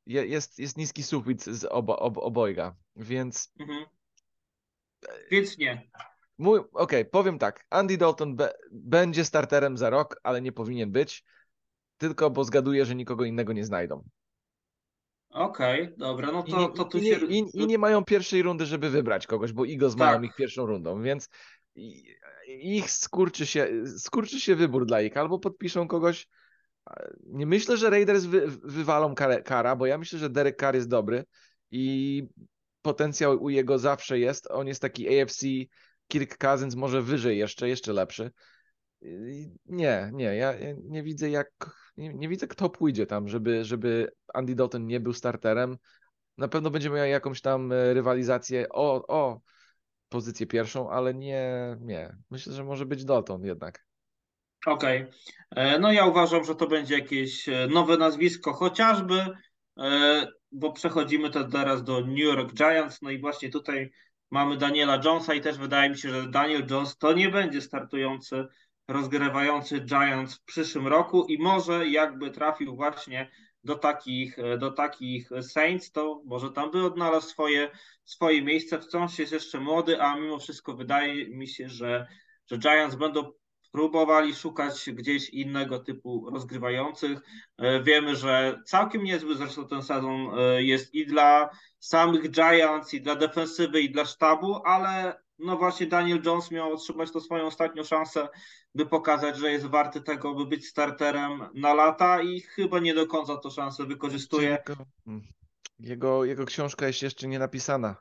jest, jest niski sufit z obo, ob, obojga, więc... Mhm. Więc nie. Mój, Okej, okay, powiem tak. Andy Dalton be, będzie starterem za rok, ale nie powinien być, tylko bo zgaduję, że nikogo innego nie znajdą. Okej, okay, dobra, no to, to tu i, się... I, I, nie mają pierwszej rundy, żeby wybrać kogoś, bo Eagles tak. mają ich pierwszą rundą, więc ich skurczy się, skurczy się wybór dla ich. Albo podpiszą kogoś nie myślę, że Raiders wy, wywalą Kara, bo ja myślę, że Derek Carr jest dobry i potencjał u jego zawsze jest. On jest taki AFC, Kirk Cousins może wyżej jeszcze, jeszcze lepszy. Nie, nie, ja nie widzę jak, nie, nie, widzę kto pójdzie tam, żeby, żeby Andy Dalton nie był starterem. Na pewno będzie miał jakąś tam e, rywalizację o, o pozycję pierwszą, ale nie, nie. Myślę, że może być Dalton jednak. Okej. Okay. E, no ja uważam, że to będzie jakieś e, nowe nazwisko, chociażby, e, bo przechodzimy teraz do New York Giants, no i właśnie tutaj mamy Daniela Jonesa i też wydaje mi się, że Daniel Jones to nie będzie startujący, rozgrywający Giants w przyszłym roku i może jakby trafił właśnie do takich, do takich Saints, to może tam by odnalazł swoje, swoje miejsce. Wciąż jest jeszcze młody, a mimo wszystko wydaje mi się, że, że Giants będą próbowali szukać gdzieś innego typu rozgrywających. E, wiemy, że całkiem niezły zresztą ten sezon e, jest i dla samych Giants, i dla defensywy, i dla sztabu, ale no właśnie Daniel Jones miał otrzymać to swoją ostatnią szansę, by pokazać, że jest warty tego, by być starterem na lata i chyba nie do końca to szansę wykorzystuje. Jego, jego, jego książka jest jeszcze nie napisana.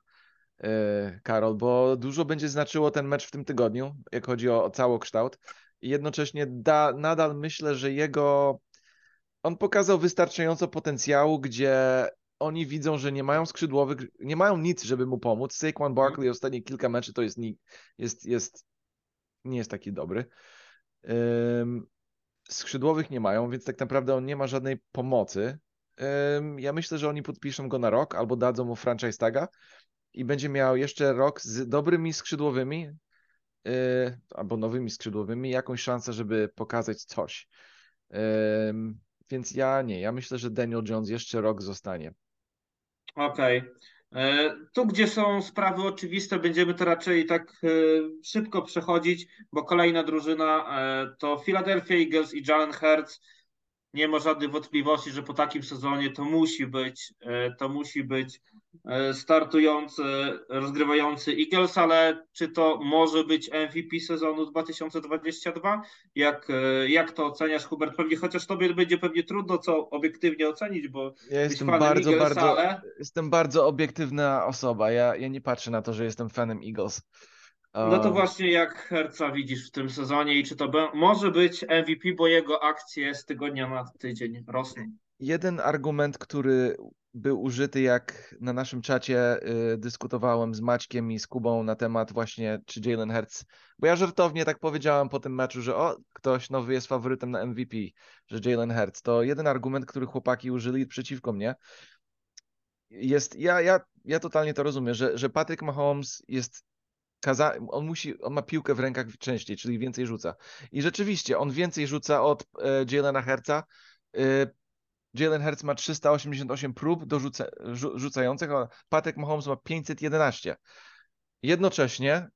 E, Karol, bo dużo będzie znaczyło ten mecz w tym tygodniu, jak chodzi o, o całokształt. I jednocześnie da, nadal myślę, że jego. On pokazał wystarczająco potencjału, gdzie oni widzą, że nie mają skrzydłowych, nie mają nic, żeby mu pomóc. Saquon Barkley mhm. ostatnie kilka meczy to jest, jest, jest nie jest taki dobry. Um, skrzydłowych nie mają, więc tak naprawdę on nie ma żadnej pomocy. Um, ja myślę, że oni podpiszą go na rok albo dadzą mu franchise taga i będzie miał jeszcze rok z dobrymi skrzydłowymi yy, albo nowymi skrzydłowymi, jakąś szansę, żeby pokazać coś. Yy, więc ja nie, ja myślę, że Daniel Jones jeszcze rok zostanie. Okej. Okay. E, tu, gdzie są sprawy oczywiste, będziemy to raczej tak e, szybko przechodzić, bo kolejna drużyna e, to Philadelphia Eagles i Jalen Hurts nie ma żadnych wątpliwości, że po takim sezonie to musi być, e, to musi być e, startujący, rozgrywający Eagles, ale czy to może być MVP sezonu 2022? Jak, e, jak to oceniasz, Hubert? Pewnie, chociaż tobie będzie pewnie trudno co obiektywnie ocenić, bo ja jestem bardzo, bardzo, ale... jestem bardzo obiektywna osoba. Ja, ja nie patrzę na to, że jestem fanem Eagles. No to właśnie jak Herca widzisz w tym sezonie i czy to może być MVP, bo jego akcje z tygodnia na tydzień rosną? Jeden argument, który był użyty, jak na naszym czacie y, dyskutowałem z Maćkiem i z Kubą na temat właśnie, czy Jalen Hurts, bo ja żartownie tak powiedziałem po tym meczu, że o, ktoś nowy jest faworytem na MVP, że Jalen Hurts. To jeden argument, który chłopaki użyli przeciwko mnie. Jest, ja, ja, ja totalnie to rozumiem, że, że Patrick Mahomes jest kaza on musi, on ma piłkę w rękach częściej, czyli więcej rzuca. I rzeczywiście on więcej rzuca od e, Jalena Herca. E, Jalen Hurts ma 388 prób do rzuca, rzucających, a Patrick Mahomes ma 511. Jednocześnie e,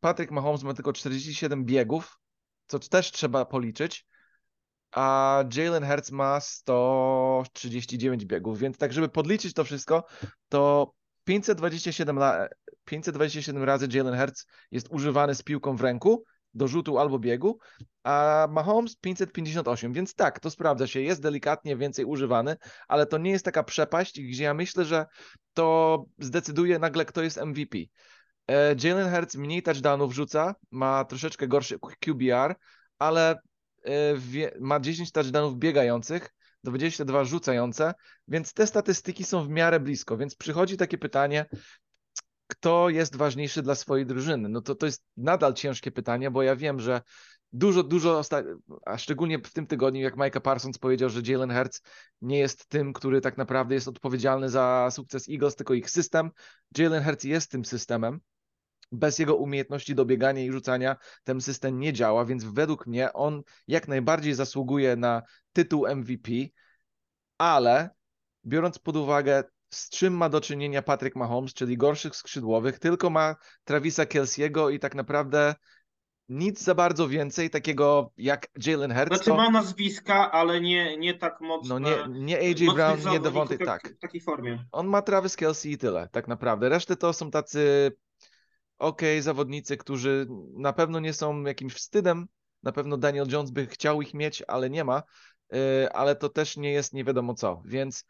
Patrick Mahomes ma tylko 47 biegów, co też trzeba policzyć, a Jalen Hurts ma 139 biegów, więc tak, żeby podliczyć to wszystko, to 527, 527 razy Jalen Hurts jest używany z piłką w ręku do rzutu albo biegu, a Mahomes 558, więc tak, to sprawdza się, jest delikatnie więcej używany, ale to nie jest taka przepaść, gdzie ja myślę, że to zdecyduje nagle, kto jest MVP. E, Jalen Hurts mniej touchdownów rzuca, ma troszeczkę gorszy QBR, ale e, ma 10 touchdownów biegających, 22 rzucające, więc te statystyki są w miarę blisko, więc przychodzi takie pytanie, kto jest ważniejszy dla swojej drużyny? No to, to jest nadal ciężkie pytanie, bo ja wiem, że dużo, dużo, a szczególnie w tym tygodniu, jak Micah Parsons powiedział, że Jalen Hurts nie jest tym, który tak naprawdę jest odpowiedzialny za sukces Eagles, tylko ich system. Jalen Hurts jest tym systemem. Bez jego umiejętności do biegania i rzucania ten system nie działa, więc według mnie on jak najbardziej zasługuje na tytuł MVP, ale biorąc pod uwagę z czym ma do czynienia Patrick Mahomes, czyli gorszych skrzydłowych, tylko ma Travisa Kelsiego i tak naprawdę nic za bardzo więcej takiego jak Jalen Hurts. Znaczy ma nazwiska, ale nie, nie tak mocno. No nie, nie AJ Brown, nie Devontae, tak. W takiej formie. On ma Travis Kelsey i tyle, tak naprawdę. Reszty to są tacy ok, zawodnicy, którzy na pewno nie są jakimś wstydem. Na pewno Daniel Jones by chciał ich mieć, ale nie ma. Y, ale to też nie jest nie wiadomo co. Więc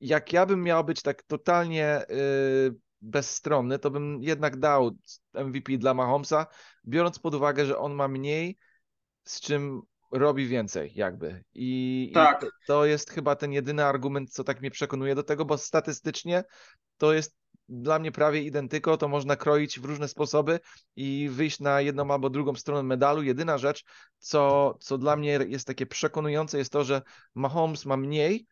jak ja bym miał być tak totalnie yy, bezstronny, to bym jednak dał MVP dla Mahomesa, biorąc pod uwagę, że on ma mniej, z czym robi więcej, jakby. I, tak. i to jest chyba ten jedyny argument, co tak mnie przekonuje do tego, bo statystycznie to jest dla mnie prawie identyko, to można kroić w różne sposoby i wyjść na jedną albo drugą stronę medalu. Jedyna rzecz, co, co dla mnie jest takie przekonujące, jest to, że Mahomes ma mniej,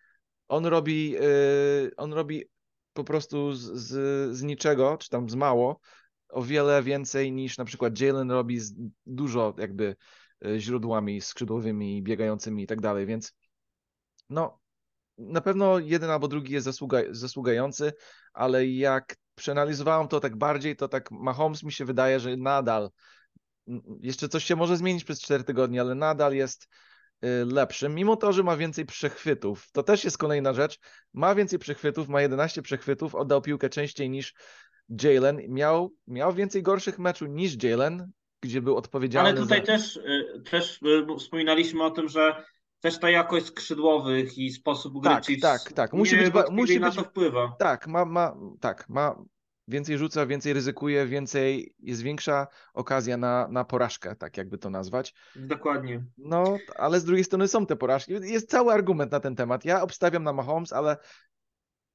on robi, yy, on robi po prostu z, z, z niczego, czy tam z mało, o wiele więcej niż na przykład Jalen robi z dużo jakby y, źródłami skrzydłowymi, biegającymi i tak dalej, więc no na pewno jeden albo drugi jest zasługa, zasługający, ale jak przeanalizowałem to tak bardziej, to tak Mahomes mi się wydaje, że nadal jeszcze coś się może zmienić przez 4 tygodnie, ale nadal jest lepszym, mimo to, że ma więcej przechwytów. To też jest kolejna rzecz. Ma więcej przechwytów, ma 11 przechwytów, oddał piłkę częściej niż Jalen. Miał, miał więcej gorszych meczów niż Jalen, gdzie był odpowiedzialny. Ale tutaj za... też, y, też y, wspominaliśmy o tym, że też ta jakość skrzydłowych i sposób gry tak, tak, tak. Musi być, musi na być, to wpływa. Tak, ma, ma, tak, ma więcej rzuca, więcej ryzykuje, więcej, jest większa okazja na, na porażkę, tak jakby to nazwać. Dokładnie. No, ale z drugiej strony są te porażki. Jest cały argument na ten temat. Ja obstawiam na Mahomes, ale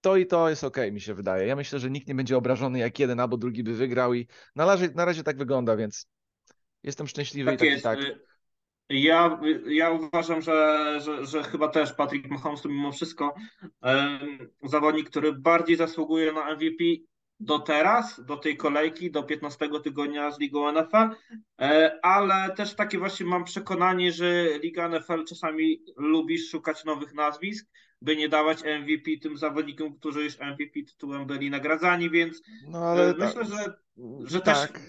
to i to jest ok, mi się wydaje. Ja myślę, że nikt nie będzie obrażony, jak jeden albo drugi by wygrał i na razie, na razie tak wygląda, więc jestem szczęśliwy tak i tak jest. tak. Ja, ja uważam, że, że, że chyba też Patrick Mahomes to mimo wszystko um, zawodnik, który bardziej zasługuje na MVP do teraz, do tej kolejki, do 15 tygodnia z Ligą NFL, e, ale też takie właśnie mam przekonanie, że Liga NFL czasami lubi szukać nowych nazwisk, by nie dawać MVP tym zawodnikom, którzy już MVP tytułem byli nagradzani, więc no, e, myślę, że, że tak. też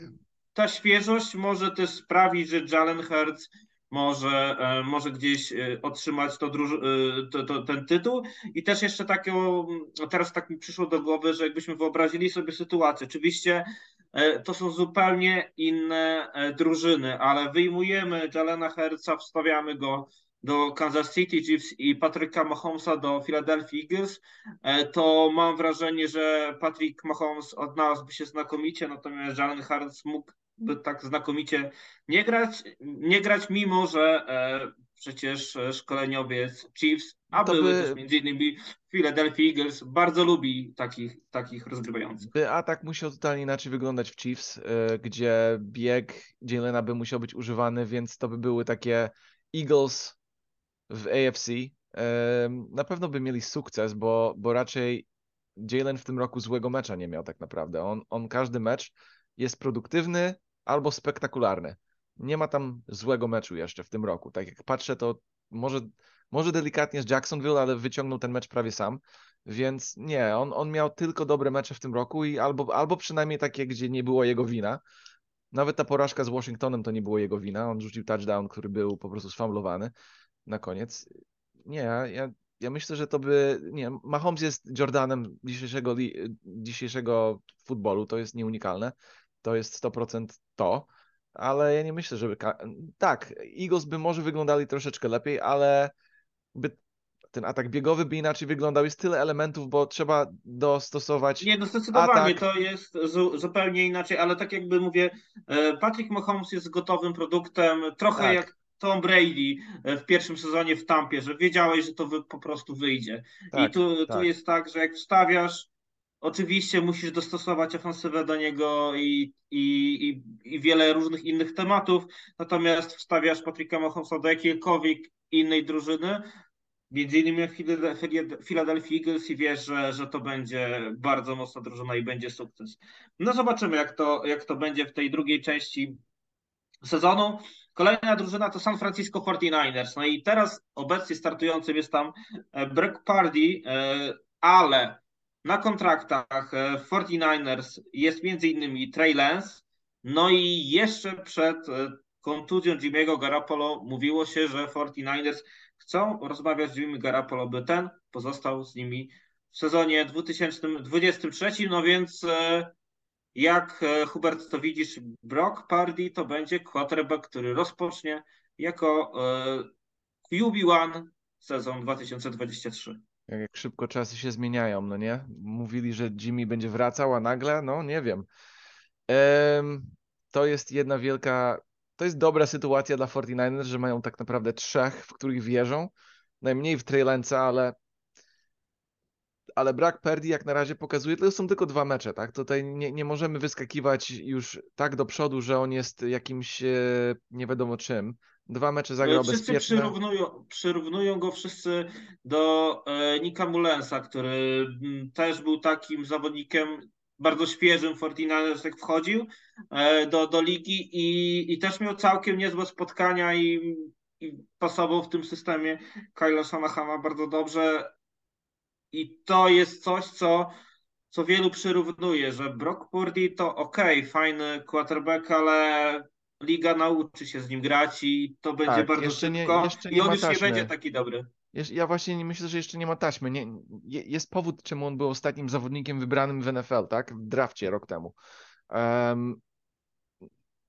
ta świeżość może też sprawić, że Jalen Hurts może, e, może gdzieś e, otrzymać to, e, to, to, ten tytuł. I też jeszcze takiego, teraz tak mi przyszło do głowy, że jakbyśmy wyobrazili sobie sytuację, oczywiście to są zupełnie inne drużyny, ale wyjmujemy Jalena Herca, wstawiamy go do Kansas City Chiefs i Patryka Mahomesa do Philadelphia Eagles, to mam wrażenie, że Patrick Mahomes odnalazłby się znakomicie, natomiast Jalen Hurts mógłby tak znakomicie nie grać, nie grać mimo że e, przecież szkoleniowiec Chiefs, a to były by... też między innymi Philadelphia Eagles, bardzo lubi takich, takich rozgrywających. By atak musiał totalnie inaczej wyglądać w Chiefs, e, gdzie bieg Jalena by musiał być używany, więc to by były takie Eagles w AFC. Na pewno by mieli sukces, bo, bo raczej Jalen w tym roku złego mecza nie miał tak naprawdę. On, on każdy mecz jest produktywny albo spektakularny. Nie ma tam złego meczu jeszcze w tym roku. Tak jak patrzę, to może, może delikatnie z Jacksonville, ale wyciągnął ten mecz prawie sam. Więc nie, on, on miał tylko dobre mecze w tym roku i albo, albo przynajmniej takie, gdzie nie było jego wina. Nawet ta porażka z Washingtonem to nie było jego wina. On rzucił touchdown, który był po prostu sfamlowany na koniec. Nie, ja, ja myślę, że to by. Nie, Mahomes jest Jordanem dzisiejszego, dzisiejszego futbolu, to jest nieunikalne. To jest 100% to, ale ja nie myślę, żeby. Tak, Eagles by może wyglądali troszeczkę lepiej, ale by ten atak biegowy by inaczej wyglądał. Jest tyle elementów, bo trzeba dostosować. Nie, zdecydowanie atak. to jest zupełnie inaczej, ale tak jakby mówię, e, Patrick Mahomes jest gotowym produktem, trochę tak. jak Tom Brady e, w pierwszym sezonie w Tampie, że wiedziałeś, że to po prostu wyjdzie. Tak, I tu, tak. tu jest tak, że jak wstawiasz, oczywiście musisz dostosować ofensywę do niego i, i, i, wiele różnych innych tematów, natomiast wstawiasz Patricka Mahomesa do jakiejkolwiek innej drużyny, między innymi Philadelphia Eagles i wiesz, że, że to będzie bardzo mocna drużyna i będzie sukces. No zobaczymy, jak to, jak to będzie w tej drugiej części sezonu. Kolejna drużyna to San Francisco 49ers. No i teraz obecnie startującym jest tam e, Brock Pardy, e, ale na kontraktach 49ers e, jest innymi Trey Lance, no i jeszcze przed kontuzją Jimmy'ego Garapolo mówiło się, że 49ers chcą rozmawiać z Jimmy Garapolo, by ten pozostał z nimi w sezonie 2023, no więc jak e, Hubert to widzisz, Brock Pardy to będzie quarterback, który rozpocznie jako e, QB1 sezon 2023. Jak szybko czasy się zmieniają, no nie? Mówili, że Jimmy będzie wracał, a nagle, no nie wiem. to jest jedna wielka, to jest dobra sytuacja dla 49ers, że mają tak naprawdę trzech, w których wierzą. Najmniej w Trey ale ale brak Perdi jak na razie pokazuje, to są tylko dwa mecze, tak? Tutaj nie, nie możemy wyskakiwać już tak do przodu, że on jest jakimś e, nie wiadomo czym. Dwa mecze zagrał wszyscy bezpieczne. Przyrównują, przyrównują go wszyscy do e, Nika Mulensa, który m, też był takim zawodnikiem bardzo świeżym 49ers, jak wchodził e, do, do ligi i, i też miał całkiem niezłe spotkania i, i pasował w tym systemie Kyla Shanahana bardzo dobrze. I to jest coś, co, co wielu przyrównuje, że Brock Purdy to ok, fajny quarterback, ale liga nauczy się z nim grać i to będzie tak, bardzo szybko nie, i on już taśmy. nie będzie taki dobry. Ja właśnie nie myślę, że jeszcze nie ma taśmy. Nie, jest powód, czemu on był ostatnim zawodnikiem wybranym w NFL, tak? W drafcie rok temu. Um,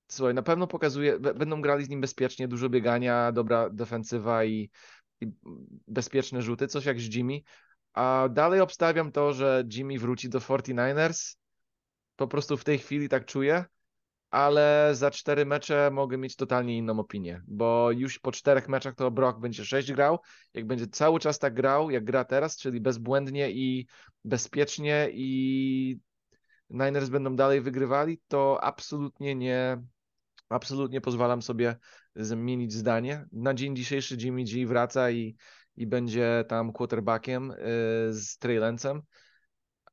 słuchaj, na pewno pokazuje, będą grali z nim bezpiecznie, dużo biegania, dobra defensywa i, i bezpieczne rzuty, coś jak z Jimmy, a dalej obstawiam to, że Jimmy wróci do 49ers. Po prostu w tej chwili tak czuję, ale za cztery mecze mogę mieć totalnie inną opinię, bo już po czterech meczach to Brock będzie sześć grał. Jak będzie cały czas tak grał, jak gra teraz, czyli bezbłędnie i bezpiecznie i Niners będą dalej wygrywali, to absolutnie nie, absolutnie pozwalam sobie zmienić zdanie. Na dzień dzisiejszy Jimmy G wraca i i będzie tam quarterbackiem y, z Trey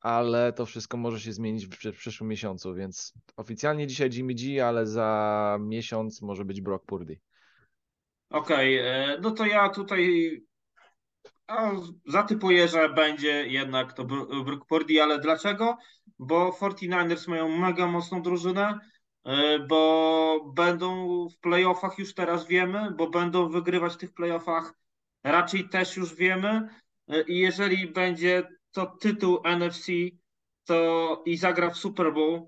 ale to wszystko może się zmienić w przyszłym miesiącu, więc oficjalnie dzisiaj Jimmy G, ale za miesiąc może być Brock Purdy. Okej, okay, no to ja tutaj zatypuję, że będzie jednak to Brock Purdy, ale dlaczego? Bo 49ers mają mega mocną drużynę, e, bo będą w playoffach już teraz wiemy, bo będą wygrywać w tych playoffach raczej też już wiemy. E, I jeżeli będzie to tytuł NFC to i zagra w Super Bowl,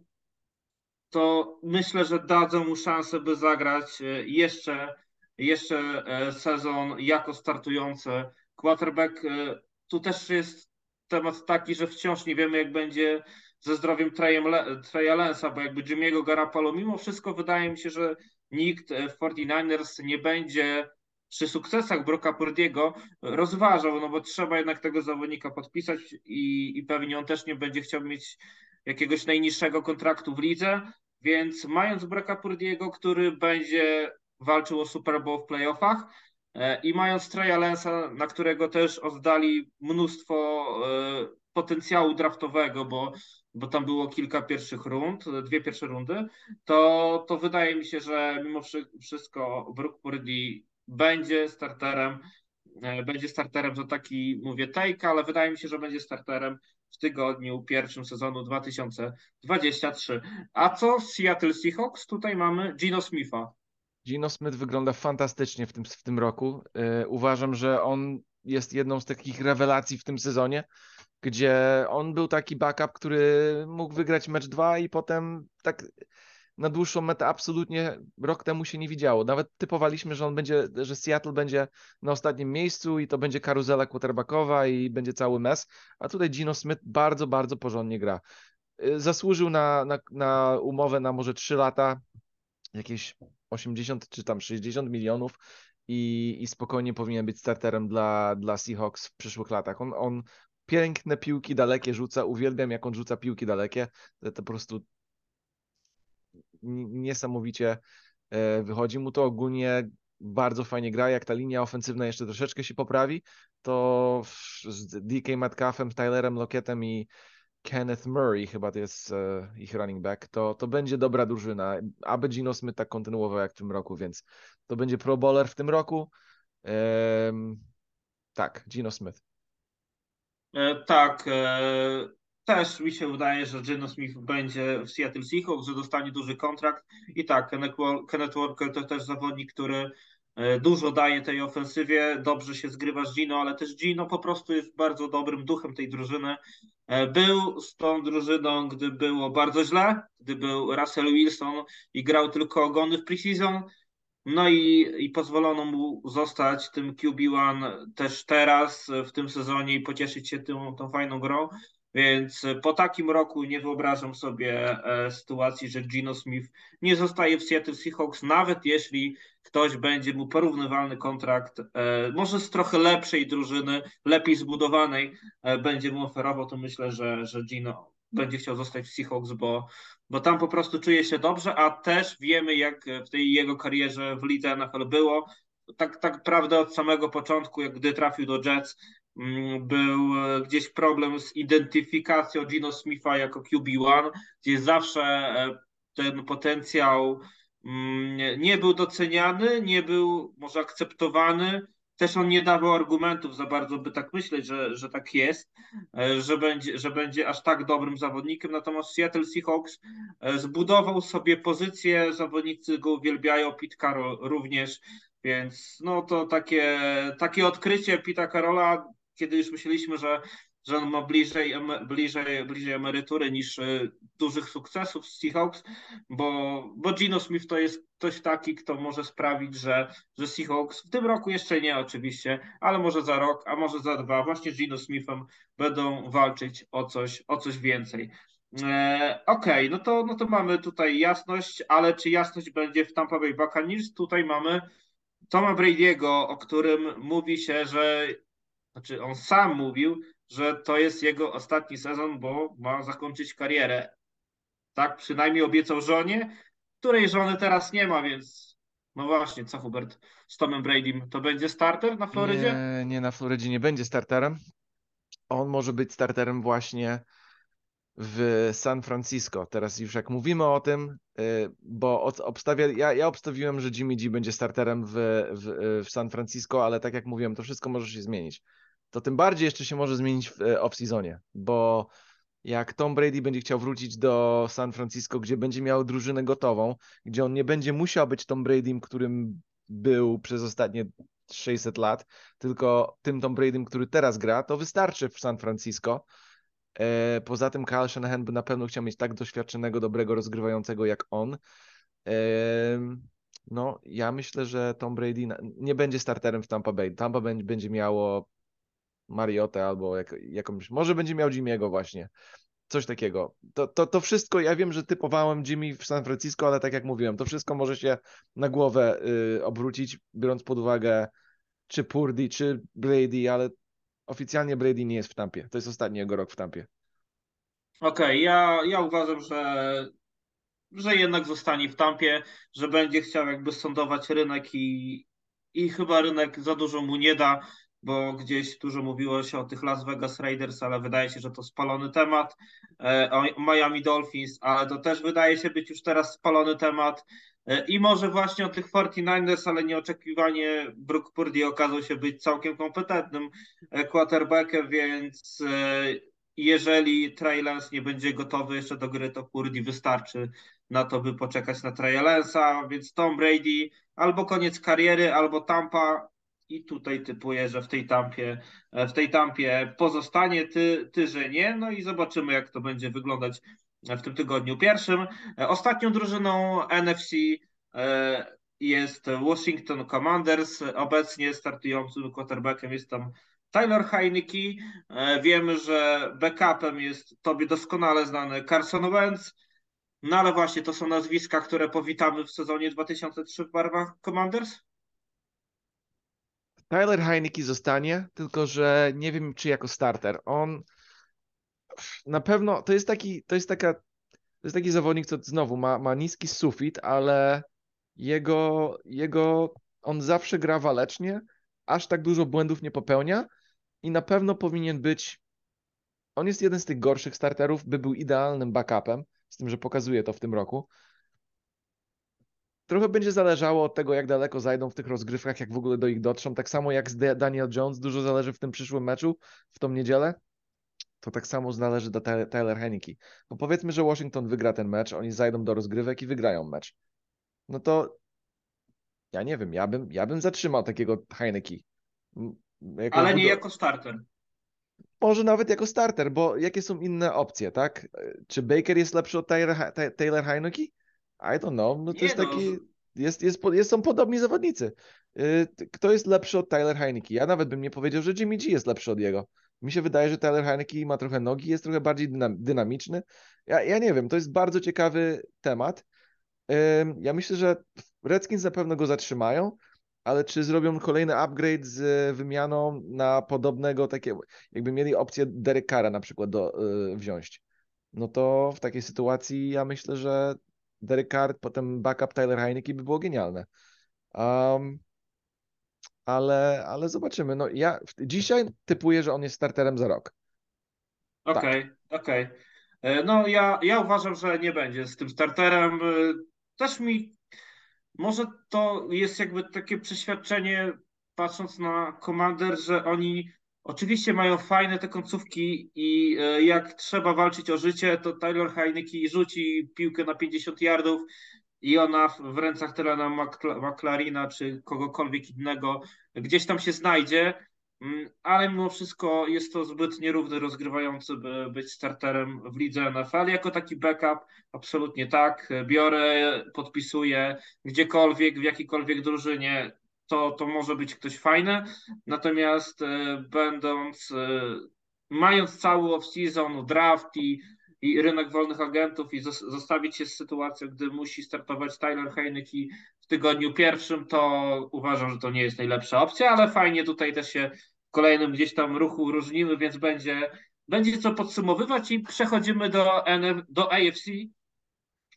to myślę, że dadzą mu szansę, by zagrać e, jeszcze jeszcze sezon jako startujący quarterback. Tu też jest temat taki, że wciąż nie wiemy, jak będzie ze zdrowiem Treya Lensa, bo jakby Jimmy'ego Garapalo, mimo wszystko wydaje mi się, że nikt w 49ers nie będzie przy sukcesach Broka Purdiego rozważał, no bo trzeba jednak tego zawodnika podpisać i, i pewnie on też nie będzie chciał mieć jakiegoś najniższego kontraktu w lidze, więc mając Broka Purdiego, który będzie walczył o Super Bowl w playoffach e, i mając Treya Lensa, na którego też oddali mnóstwo e, potencjału draftowego, bo, bo tam było kilka pierwszych rund, dwie pierwsze rundy, to, to wydaje mi się, że mimo wszystko Brook Purdy będzie starterem, e, będzie starterem za taki, mówię, take, ale wydaje mi się, że będzie starterem w tygodniu pierwszym sezonu 2023. A co z Seattle Seahawks? Tutaj mamy Gino Smitha. Gino Smith wygląda fantastycznie w tym, w tym roku. Yy, uważam, że on jest jedną z takich rewelacji w tym sezonie, gdzie on był taki backup, który mógł wygrać mecz dwa i potem tak na dłuższą metę absolutnie rok temu się nie widziało. Nawet typowaliśmy, że on będzie, że Seattle będzie na ostatnim miejscu i to będzie karuzela quarterbackowa i będzie cały mes, a tutaj Gino Smith bardzo, bardzo porządnie gra. Y, zasłużył na, na, na umowę na może 3 lata, jakieś 80 czy tam 60 milionów i, i spokojnie powinien być starterem dla, dla Seahawks w przyszłych latach. On, on piękne piłki dalekie rzuca, uwielbiam jak on rzuca piłki dalekie, to, to po prostu niesamowicie e, wychodzi mu to ogólnie bardzo fajnie gra, jak ta linia ofensywna jeszcze troszeczkę się poprawi, to z DK Metcalfem, Tylerem Lockettem i Kenneth Murray, chyba to jest e, ich running back, to, to będzie dobra drużyna. Aby Gino Smith tak kontynuował jak w tym roku, więc to będzie pro bowler w tym roku. Tak, Gino Smith. E, tak, też mi się wydaje, że Geno Smith będzie w Seattle Seahawks, że dostanie duży kontrakt. I tak, Kenneth Walker to też zawodnik, który e, dużo daje tej ofensywie, dobrze się zgrywa z Gino, ale też Gino po prostu jest bardzo dobrym duchem tej drużyny. E, był z tą drużyną, gdy było bardzo źle, gdy był Russell Wilson i grał tylko ogony w preseason. No i, i pozwolono mu zostać tym QB1 też teraz, w tym sezonie i pocieszyć się tą, tą fajną grą. Więc e, po takim roku nie wyobrażam sobie e, sytuacji, że Gino Smith nie zostaje w Seattle Seahawks, nawet jeśli ktoś będzie mu porównywalny kontrakt, e, może z trochę lepszej drużyny, lepiej zbudowanej, będzie mu oferował, to myślę, że, że Gino będzie chciał zostać w Seahawks, bo, bo tam po prostu czuje się dobrze, a też wiemy, jak w tej jego karierze w lidze NFL było. Tak, tak prawda od samego początku, jak gdy trafił do Jets, był e, gdzieś problem z identyfikacją Gino Smitha jako QB1, gdzie zawsze e, ten potencjał mm, nie był doceniany, nie był może akceptowany. Też on nie dawał argumentów za bardzo, by tak myśleć, że, że tak jest, e, że będzie, że będzie aż tak dobrym zawodnikiem. Natomiast Seattle Seahawks zbudował sobie pozycję, zawodnicy go uwielbiają, Pete Carroll również, więc no to takie, takie odkrycie Pita Carola kiedy już myśleliśmy, że, że on ma bliżej, bliżej, bliżej emerytury niż e, dużych sukcesów z Seahawks, bo, bo Gino Smith to jest ktoś taki, kto może sprawić, że, że Seahawks w tym roku jeszcze nie oczywiście, ale może za rok, a może za dwa, właśnie z Gino Smithem będą walczyć o coś, o coś więcej. E, Okej, okay, no, to, no to mamy tutaj jasność, ale czy jasność będzie w Tampa Bay Buccaneers? Tutaj mamy Toma Brady'ego, o którym mówi się, że znaczy on sam mówił, że to jest jego ostatni sezon, bo ma zakończyć karierę. Tak przynajmniej obiecał żonie, której żony teraz nie ma, więc no właśnie, co Hubert z Tomem Bradym, to będzie starter na Florydzie? Nie, nie na Florydzie nie będzie starterem. On może być starterem właśnie w San Francisco. Teraz już jak mówimy o tym, y, bo obstawia, ja, ja obstawiłem, że Jimmy G będzie starterem w, w, w San Francisco, ale tak jak mówiłem, to wszystko może się zmienić to tym bardziej jeszcze się może zmienić w e, off-seasonie, bo jak Tom Brady będzie chciał wrócić do San Francisco, gdzie będzie miał drużynę gotową, gdzie on nie będzie musiał być Tom Bradym, którym był przez ostatnie 600 lat, tylko tym Tom Bradym, który teraz gra, to wystarczy w San Francisco. E, poza tym Kyle Shanahan by na pewno chciał mieć tak doświadczonego, dobrego rozgrywającego jak on. No, ja myślę, że Tom Brady nie będzie starterem w Tampa Bay. Tampa będzie miało Mariotę albo jak, jakąś, może będzie miał Jimmy'ego właśnie. Coś takiego. To, to, to wszystko, ja wiem, że typowałem Jimmy w San Francisco, ale tak jak mówiłem, to wszystko może się na głowę y, obrócić, biorąc pod uwagę czy Purdy, czy Brady, ale oficjalnie Brady nie jest w Tampie. To jest ostatni jego rok w Tampie. Okej, okay, ja, ja uważam, że, że jednak zostanie w Tampie, że będzie chciał jakby sondować rynek i, i chyba rynek za dużo mu nie da, bo gdzieś dużo mówiło się o tych Las Vegas Raiders, ale wydaje się, że to spalony temat, e, o Miami Dolphins, ale to też wydaje się być już teraz spalony temat. E, I może właśnie o tych 49ers, ale nieoczekiwanie Brook Purdy okazał się być całkiem kompetentnym e, quarterbackiem, więc jeżeli Trey nie będzie gotowy jeszcze do gry, to Purdy wystarczy na to, by poczekać na Trey więc Tom Brady albo koniec kariery, albo Tampa i tutaj typuję, że w tej tampie, w tej tampie pozostanie, ty, ty, że nie. No i zobaczymy, jak to będzie wyglądać w tym tygodniu pierwszym. Ostatnią drużyną NFC e, jest Washington Commanders. Obecnie startującym quarterbackiem jest tam Tyler Heineke. E, wiemy, że backupem jest tobie doskonale znany Carson Wentz. No ale właśnie to są nazwiska, które powitamy w sezonie 2003 w barwach Commanders. Tyler Heineke zostanie, tylko że nie wiem, czy jako starter. On na pewno to jest taki, to jest taka, to jest taki zawodnik, co znowu ma, ma niski sufit, ale jego, jego, on zawsze gra walecznie, aż tak dużo błędów nie popełnia i na pewno powinien być. On jest jeden z tych gorszych starterów, by był idealnym backupem, z tym, że pokazuje to w tym roku. Trochę będzie zależało od tego, jak daleko zajdą w tych rozgrywkach, jak w ogóle do ich dotrzą. Tak samo jak z Daniel Jones, dużo zależy w tym przyszłym meczu, w tą niedzielę. To tak samo zależy do Tyler Heineke. Bo powiedzmy, że Washington wygra ten mecz, oni zajdą do rozgrywek i wygrają mecz. No to ja nie wiem, ja bym, ja bym zatrzymał takiego Heineke. Jako Ale nie jako starter. Może nawet jako starter, bo jakie są inne opcje, tak? Czy Baker jest lepszy od Taylor, Taylor? I don't know. No to nie jest no. taki. Jest, jest, jest, są podobni zawodnicy. Y, kto jest lepszy od Tyler Heineke? Ja nawet bym nie powiedział, że Jimmy G jest lepszy od jego. Mi się wydaje, że Tyler Heineke ma trochę nogi, jest trochę bardziej dynamiczny. Ja, ja nie wiem, to jest bardzo ciekawy temat. Ja myślę, że Redskins na pewno go zatrzymają, ale czy zrobią kolejny upgrade z wymianą na podobnego takiego, jakby mieli opcję Derek Carra na przykład do, y, wziąć, no to w takiej sytuacji ja myślę, że Derek potem backup Tyler Heineke by było genialne. Um, ale, ale zobaczymy. No ja dzisiaj typuję, że on jest starterem za rok. Okej, tak. okej. Okay. E, no ja, ja uważam, że nie będzie z tym starterem. E, też mi może to jest jakby takie przeświadczenie, patrząc na Commander, że oni Oczywiście mają fajne te końcówki i e, jak trzeba walczyć o życie, to Tyler Heineke rzuci piłkę na 50 yardów i ona w rękach Telena McLarina czy kogokolwiek innego gdzieś tam się znajdzie, mm, ale mimo wszystko jest to zbyt nierówny rozgrywający, by być starterem w lidze NFL. Jako taki backup absolutnie tak, biorę, podpisuję gdziekolwiek, w jakiejkolwiek drużynie, to, to może być ktoś fajny. Natomiast e, będąc, e, mając cały off-season, draft i, i rynek wolnych agentów i zostawić się z sytuacją, gdy musi startować Tyler Heineke w tygodniu pierwszym, to uważam, że to nie jest najlepsza opcja, ale fajnie tutaj też się w kolejnym gdzieś tam ruchu różnimy, więc będzie, będzie co podsumowywać i przechodzimy do, NF, do AFC.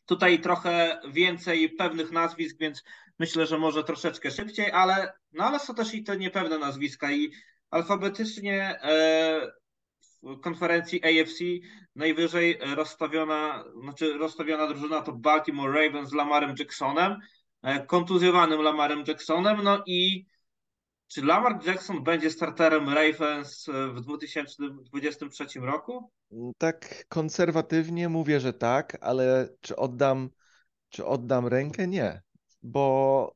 Tutaj trochę więcej pewnych nazwisk, więc myślę, że może troszeczkę szybciej, ale, no ale są też i te niepewne nazwiska i alfabetycznie e, w konferencji AFC najwyżej rozstawiona, znaczy rozstawiona drużyna to Baltimore Ravens z Lamarem Jacksonem, e, kontuzjowanym Lamarem Jacksonem, no i czy Lamar Jackson będzie starterem Ravens w 2023 roku? Tak konserwatywnie mówię, że tak, ale czy oddam, czy oddam rękę? Nie bo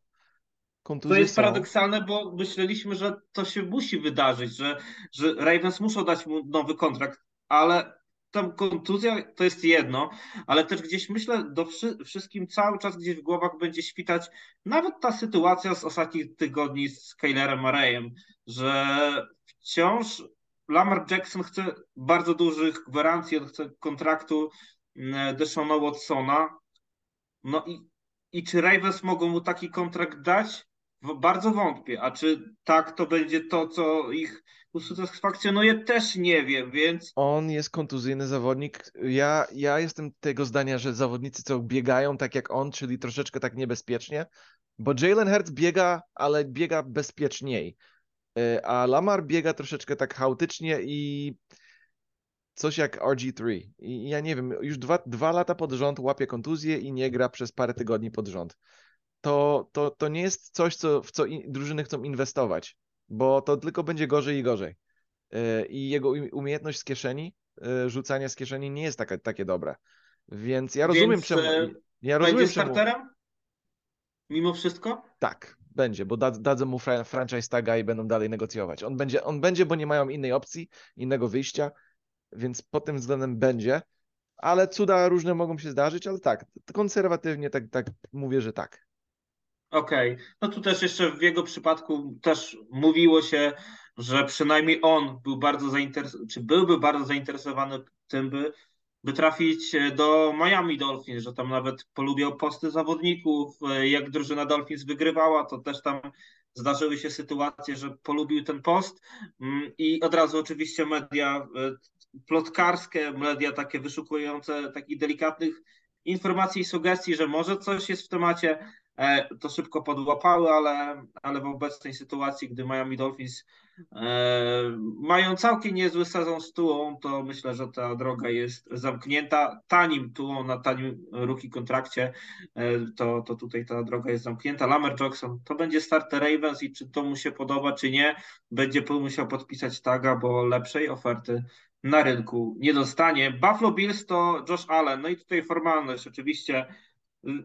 kontuzje To jest są. paradoksalne, bo myśleliśmy, że to się musi wydarzyć, że, że Ravens muszą dać mu nowy kontrakt, ale tam kontuzja to jest jedno, ale też gdzieś myślę, do wszy wszystkim cały czas gdzieś w głowach będzie świtać nawet ta sytuacja z ostatnich tygodni z Kylerem Murrayem, że wciąż Lamar Jackson chce bardzo dużych gwarancji, on chce kontraktu mm, Deshona Watsona. No i, i czy Ravens mogą mu taki kontrakt dać? Bardzo wątpię. A czy tak to będzie to, co ich usatysfakcjonuje, też nie wiem, więc. On jest kontuzyjny zawodnik. Ja, ja jestem tego zdania, że zawodnicy, co biegają tak jak on, czyli troszeczkę tak niebezpiecznie, bo Jalen Hurts biega, ale biega bezpieczniej. E, a Lamar biega troszeczkę tak chaotycznie i coś jak RG3. I ja nie wiem, już dwa, dwa lata pod rząd łapie kontuzję i nie gra przez parę tygodni pod rząd. To, to, to nie jest coś, co, w co in, drużyny chcą inwestować, bo to tylko będzie gorzej i gorzej. E, I jego umiejętność z kieszeni, e, rzucania z kieszeni nie jest taka, takie dobre. Więc ja rozumiem Więc, czemu. Ja rozumiem, będzie czemu. starterem? Mimo wszystko? Tak. Będzie, bo da, dadzą mu fra franchise taga i będą dalej negocjować. On będzie, on będzie, bo nie mają innej opcji, innego wyjścia, więc pod tym względem będzie. Ale cuda różne mogą się zdarzyć, ale tak, konserwatywnie tak, tak mówię, że tak. Okej, okay. no tu też jeszcze w jego przypadku też mówiło się, że przynajmniej on był bardzo zainteresowany, czy byłby bardzo zainteresowany tym, by by trafić e, do Miami Dolphins, że tam nawet polubiał posty zawodników, e, jak drużyna Dolphins wygrywała, to też tam zdarzyły się sytuacje, że polubił ten post mm, i od razu oczywiście media e, plotkarskie, media takie wyszukujące takich delikatnych informacji i sugestii, że może coś jest w temacie, to szybko podłapały, ale, ale w obecnej sytuacji, gdy Miami Dolphins E, mają całkiem niezły sezon z Tułą, to myślę, że ta droga jest zamknięta. Tanim Tułą na tanim ruki kontrakcie, e, to, to tutaj ta droga jest zamknięta. Lamer Jackson to będzie starter Ravens i czy to mu się podoba, czy nie, będzie musiał podpisać taga, bo lepszej oferty na rynku nie dostanie. Buffalo Bills to Josh Allen. No i tutaj formalność. Oczywiście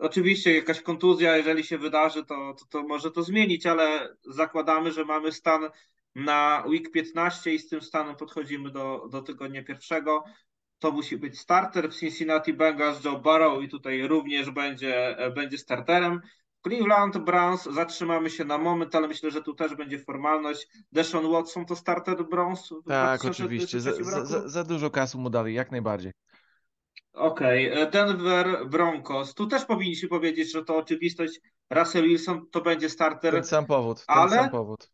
Oczywiście jakaś kontuzja, jeżeli się wydarzy, to, to, to, może to zmienić, ale zakładamy, że mamy stan na week 15 i z tym stanem podchodzimy do, do tygodnia pierwszego. To musi być starter w Cincinnati Bengals, Joe Burrow i tutaj również będzie, będzie starterem. Cleveland Browns zatrzymamy się na moment, ale myślę, że tu też będzie formalność. Deshaun Watson to starter Browns? Tak, oczywiście. Za, za, za, dużo kasu mu dali, jak najbardziej. Okej, okay. Denver Broncos. Tu też powinniśmy powiedzieć, że to oczywistość. Russell Wilson to będzie starter. Ten sam powód. Ten ale sam powód.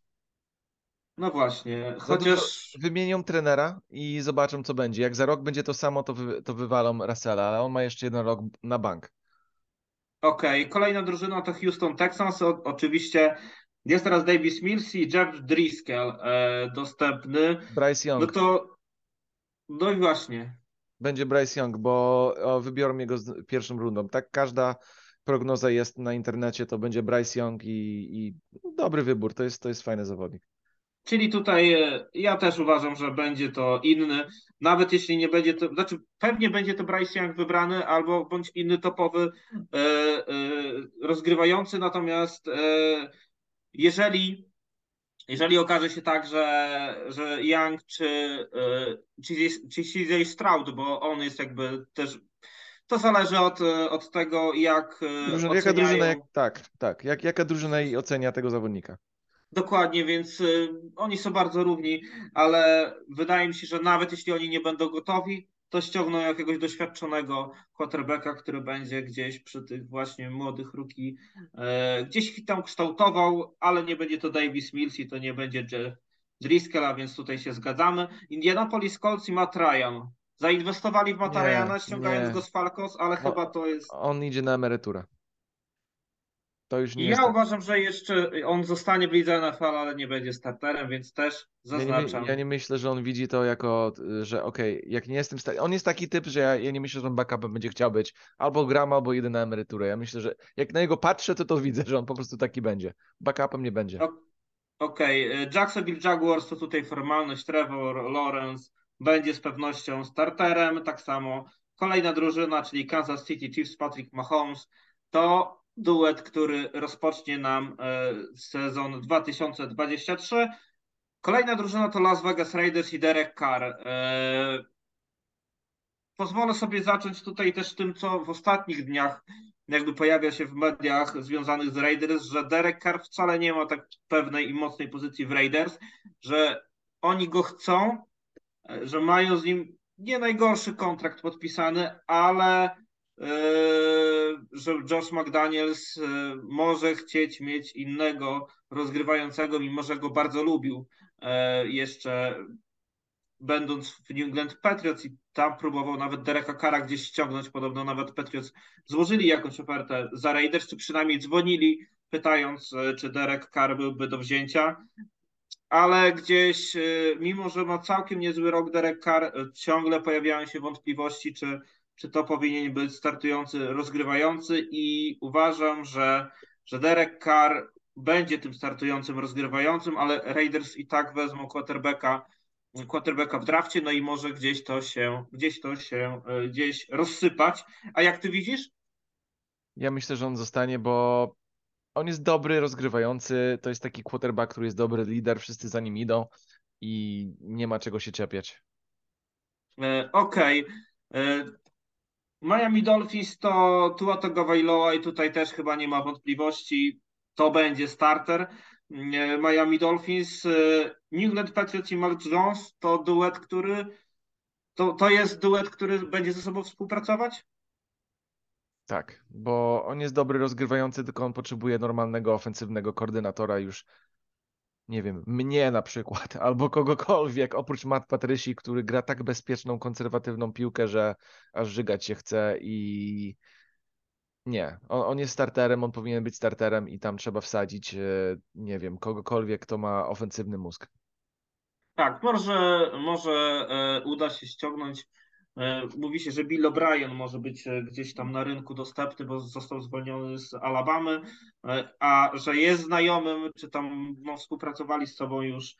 No właśnie, chociaż... Wymienią trenera i zobaczą, co będzie. Jak za rok będzie to samo, to, wy, to wywalą Russella, ale on ma jeszcze jeden rok na bank. Okej, okay. kolejna drużyna to Houston Texans. O, oczywiście jest teraz Davis Mills i Jeff Driscoll e, dostępny. Bryce Young. No to, no i właśnie. Będzie Bryce Young, bo wybiorą jego z pierwszą rundą. Tak każda prognoza jest na internecie, to będzie Bryce Young i, i dobry wybór. To jest, to jest fajny zawodnik. Czyli tutaj e, ja też uważam, że będzie to inny, nawet jeśli nie będzie to, znaczy pewnie będzie to Bryce Young wybrany albo bądź inny topowy e, e, rozgrywający, natomiast jeżeli jeżeli okaże się tak, że, że Young czy, e, czy, czy CJ Stroud, bo on jest jakby też to zależy od, od tego, jak. E, Drużyna, jaka drużyna, jak, tak, tak. Jak, jaka drużyna ocenia tego zawodnika? Dokładnie, więc y, oni są bardzo równi, ale wydaje mi się, że nawet jeśli oni nie będą gotowi, to ściągną jakiegoś doświadczonego quarterbacka, który będzie gdzieś przy tych właśnie młodych ruki e, gdzieś tam kształtował, ale nie będzie to Davis Mills i to nie będzie Jeff Driscoll, więc tutaj się zgadzamy. Indianapolis Colts i Matt Ryan. Zainwestowali w Matt Ryana, ściągając nie. go z Falcons, ale o, chyba to jest... On idzie na emeryturę. To już nie ja jest... uważam, że jeszcze on zostanie w lidze NFL, ale nie będzie starterem, więc też zaznaczam. Ja nie, ja nie myślę, że on widzi to jako, że okej, okay, jak nie jestem. On jest taki typ, że ja, ja nie myślę, że on backupem będzie chciał być albo gram, albo idę na emeryturę. Ja myślę, że jak na niego patrzę, to to widzę, że on po prostu taki będzie. Backupem nie będzie. Okej, okay. Jacksonville Jaguars to tutaj formalność. Trevor Lawrence będzie z pewnością starterem. Tak samo kolejna drużyna, czyli Kansas City Chiefs Patrick Mahomes. To duet, który rozpocznie nam e, sezon 2023. Kolejna drużyna to Las Vegas Raiders i Derek Carr. E, pozwolę sobie zacząć tutaj też tym, co w ostatnich dniach jakby pojawia się w mediach związanych z Raiders, że Derek Carr wcale nie ma tak pewnej i mocnej pozycji w Raiders, że oni go chcą, że mają z nim nie najgorszy kontrakt podpisany, ale że Josh McDaniels yy, może chcieć mieć innego rozgrywającego, mimo że go bardzo lubił yy, jeszcze będąc w New England Patriots i tam próbował nawet Dereka Kara gdzieś ściągnąć, podobno nawet Patriots złożyli jakąś ofertę za Raiders, czy przynajmniej dzwonili pytając, czy Derek Carr byłby do wzięcia, ale gdzieś, mimo że ma całkiem niezły rok Derek Carr, ciągle pojawiają się wątpliwości, czy, czy to powinien być startujący, rozgrywający i uważam, że, że Derek Carr będzie tym startującym, rozgrywającym, ale Raiders i tak wezmą quarterbacka quarterbacka w drafcie, no i może gdzieś to się, gdzieś to się e, gdzieś rozsypać. A jak ty widzisz? Ja myślę, że on zostanie, bo on jest dobry, rozgrywający. To jest taki quarterback, który jest dobry lider, wszyscy za nim idą i nie ma czego się czepiać. E, okej. Okay. Miami Dolphins to Tua Tagovailoa i tutaj też chyba nie ma wątpliwości. To będzie starter. Miami Dolphins, New England Patriots i Mark Jones to duet, który to, to jest duet, który będzie ze sobą współpracować? Tak, bo on jest dobry rozgrywający, tylko on potrzebuje normalnego ofensywnego koordynatora już nie wiem, mnie na przykład, albo kogokolwiek, oprócz Matt Patrysi, który gra tak bezpieczną, konserwatywną piłkę, że aż żygać się chce i nie, on, on, jest starterem, on powinien być starterem i tam trzeba wsadzić, e, nie wiem, kogokolwiek, kto ma ofensywny mózg. Tak, może, może e, uda się ściągnąć. E, mówi się, że Bill O'Brien może być gdzieś tam na rynku dostępny, bo został zwolniony z Alabamy, a że jest znajomym, czy tam no, współpracowali z sobą już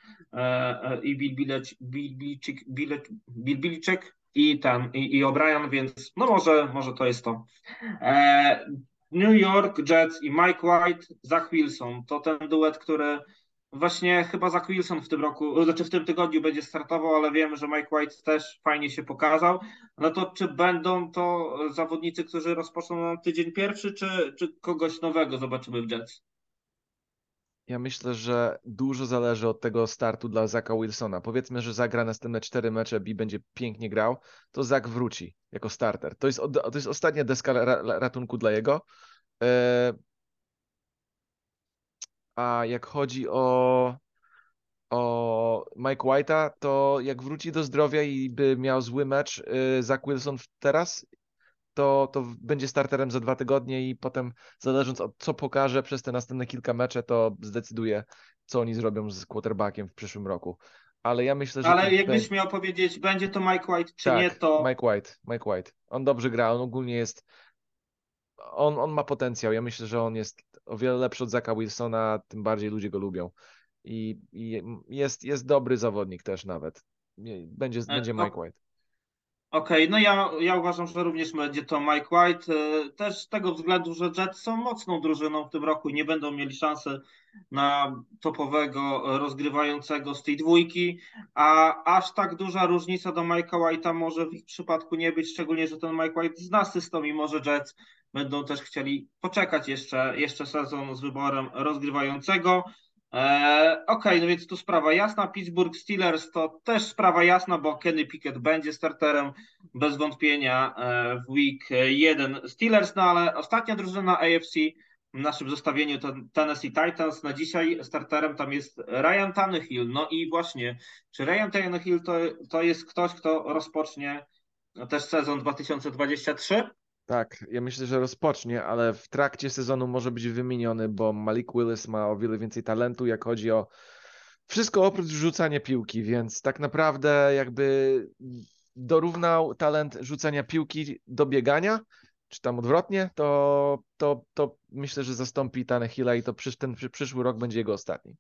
i Bill Belichick, Bill Belichick i ten, i, i O'Brien, więc no może, może to jest to. E, New York Jets i Mike White, Zach Wilson, to ten duet, który właśnie chyba Zach Wilson w tym roku, znaczy w tym tygodniu będzie startował, ale wiemy, że Mike White też fajnie się pokazał. No to czy będą to zawodnicy, którzy rozpoczną na tydzień pierwszy, czy, czy kogoś nowego zobaczymy w Jets? Ja myślę, że dużo zależy od tego startu dla Zaka Wilsona. Powiedzmy, że zagra następne cztery mecze i będzie pięknie grał, to Zak wróci jako starter. To jest, to jest ostatnia deska ratunku dla jego. A jak chodzi o, o Mike White'a, to jak wróci do zdrowia i by miał zły mecz e, Zach Wilson teraz, to, to będzie starterem za dwa tygodnie i potem zależąc od co pokaże przez te następne kilka mecze, to zdecyduje, co oni zrobią z quarterbackiem w przyszłym roku. Ale ja myślę, że. Ale jakbyś miał powiedzieć, będzie to Mike White, czy tak, nie, to. Mike White, Mike White. On dobrze gra, on ogólnie jest. On, on ma potencjał. Ja myślę, że on jest o wiele lepszy od Zaka Wilsona, tym bardziej ludzie go lubią. I, i jest, jest dobry zawodnik też nawet. Będzie, e, będzie Mike White. Okej, okay, no ja, ja uważam, że również będzie to Mike White. E, też z tego względu, że Jets są mocną drużyną w tym roku i nie będą mieli szansy na topowego rozgrywającego z tej dwójki, a aż tak duża różnica do Mike'a White'a może w ich przypadku nie być, szczególnie, że ten Mike White zna system i może Jets będą też chcieli poczekać jeszcze, jeszcze sezon z wyborem rozgrywającego. Eee, Okej, okay, no więc tu sprawa jasna. Pittsburgh Steelers to też sprawa jasna, bo Kenny Pickett będzie starterem bez wątpienia e, w week 1 Steelers, no ale ostatnia drużyna AFC w naszym zestawieniu to Tennessee Titans. Na dzisiaj starterem tam jest Ryan Tannehill. No i właśnie, czy Ryan Tannehill to, to jest ktoś, kto rozpocznie też sezon 2023? Tak, ja myślę, że rozpocznie, ale w trakcie sezonu może być wymieniony, bo Malik Willis ma o wiele więcej talentu, jak chodzi o wszystko oprócz rzucania piłki, więc tak naprawdę jakby dorównał talent rzucania piłki do biegania, czy tam odwrotnie, to, to, to myślę, że zastąpi Tanehilla i to przysz, ten przyszły rok będzie jego ostatni.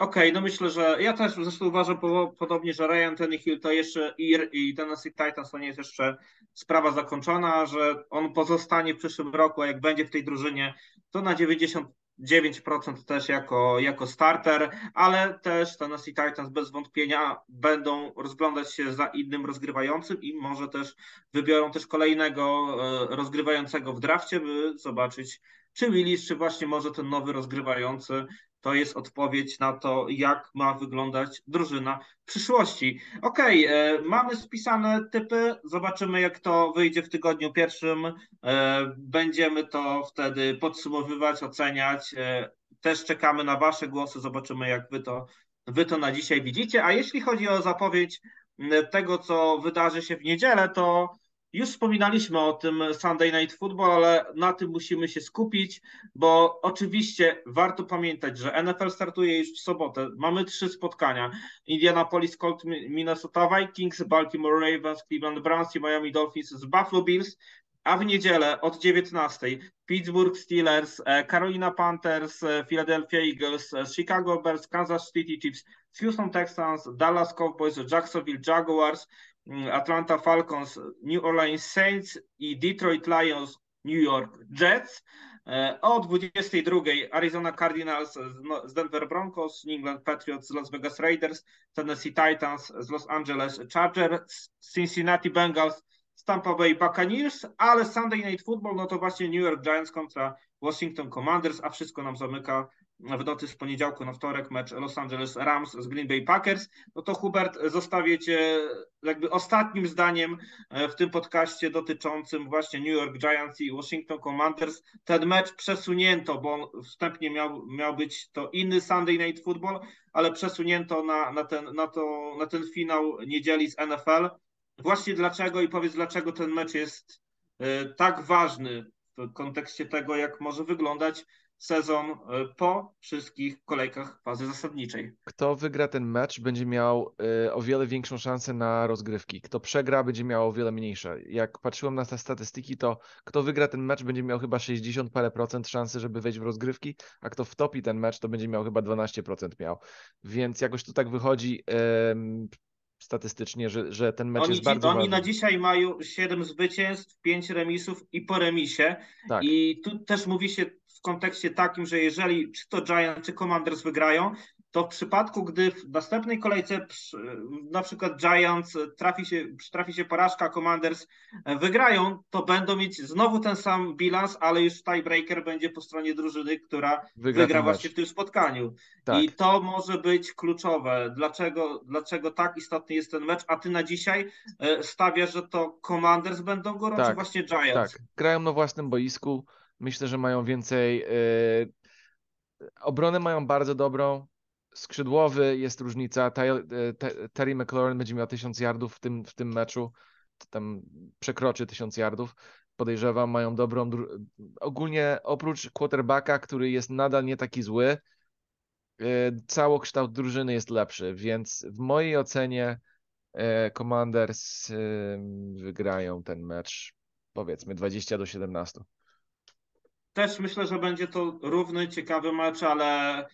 Okej, okay, no myślę, że ja też zresztą uważam podobnie, że Ryan Tannehill to jeszcze i, i Tennessee Titans to nie jest jeszcze sprawa zakończona, że on pozostanie w przyszłym roku, a jak będzie w tej drużynie, to na 90 9% też jako, jako starter, ale też Tennessee Titans bez wątpienia będą rozglądać się za innym rozgrywającym i może też wybiorą też kolejnego e, rozgrywającego w drafcie, by zobaczyć, czy Willis, czy właśnie może ten nowy rozgrywający to jest odpowiedź na to, jak ma wyglądać drużyna w przyszłości. Okej, okay, mamy spisane typy, zobaczymy jak to wyjdzie w tygodniu pierwszym. E, będziemy to wtedy podsumowywać, oceniać. E, też czekamy na Wasze głosy, zobaczymy jak Wy to, wy to na dzisiaj widzicie. A jeśli chodzi o zapowiedź tego, co wydarzy się w niedzielę, to już wspominaliśmy o tym Sunday Night Football, ale na tym musimy się skupić, bo oczywiście warto pamiętać, że NFL startuje już w sobotę. Mamy trzy spotkania. Indianapolis Colt, Minnesota Vikings, Baltimore Ravens, Cleveland Browns i Miami Dolphins z Buffalo Bills. A w niedzielę od 19 Pittsburgh Steelers, e, Carolina Panthers, e, Philadelphia Eagles, e, Chicago Bears, Kansas City Chiefs, Houston Texans, Dallas Cowboys, Jacksonville Jaguars, Atlanta Falcons, New Orleans Saints i Detroit Lions, New York Jets. E, o 22 Arizona Cardinals z Denver Broncos, New England Patriots z Las Vegas Raiders, Tennessee Titans z Los Angeles Chargers, Cincinnati Bengals z Tampa Bay Buccaneers, ale Sunday Night Football no to właśnie New York Giants kontra Washington Commanders, a wszystko nam zamyka w nocy z poniedziałku na wtorek mecz Los Angeles Rams z Green Bay Packers, no to Hubert zostawię Cię jakby ostatnim zdaniem e, w tym podcaście dotyczącym właśnie New York Giants i Washington Commanders. Ten mecz przesunięto, bo on wstępnie miał, miał być to inny Sunday Night Football, ale przesunięto na, na, ten, na, to, na ten finał niedzieli z NFL. Właśnie dlaczego i powiedz dlaczego ten mecz jest e, tak ważny w kontekście tego, jak może wyglądać sezon e, po wszystkich kolejkach fazy zasadniczej. Kto wygra ten mecz, będzie miał e, o wiele większą szansę na rozgrywki. Kto przegra, będzie miał o wiele mniejsze. Jak patrzyłem na te statystyki, to kto wygra ten mecz, będzie miał chyba 60 parę procent szansy, żeby wejść w rozgrywki, a kto wtopi ten mecz, to będzie miał chyba 12% miał. Więc jakoś to tak wychodzi statystycznie, że, że ten mecz oni jest bardzo Oni ważny. na dzisiaj mają 7 zwycięstw, 5 remisów i po remisie. Tak. I tu też mówi się w kontekście takim, że jeżeli czy to Giants, czy Commanders wygrają, to w przypadku, gdy w następnej kolejce na przykład Giants trafi się, trafi się porażka, Commanders wygrają, to będą mieć znowu ten sam bilans, ale już tiebreaker będzie po stronie drużyny, która wygra, wygra właśnie w tym spotkaniu. Tak. I to może być kluczowe. Dlaczego, dlaczego tak istotny jest ten mecz? A ty na dzisiaj e, stawiasz, że to Commanders będą go, tak. czy właśnie Giants? Tak, grają na własnym boisku. Myślę, że mają więcej. Yy... Obronę mają bardzo dobrą skrzydłowy jest różnica. E, Terry McLaurin będzie miał 1000 yardów w tym, w tym meczu. Tam przekroczy 1000 yardów. Podejrzewam, mają dobrą. Ogólnie oprócz quarterbacka, który jest nadal nie taki zły, e, całokształt drużyny jest lepszy, więc w mojej ocenie e, Commanders wygrają ten mecz powiedzmy 20 do 17. Też myślę, że będzie to równy, ciekawy mecz, ale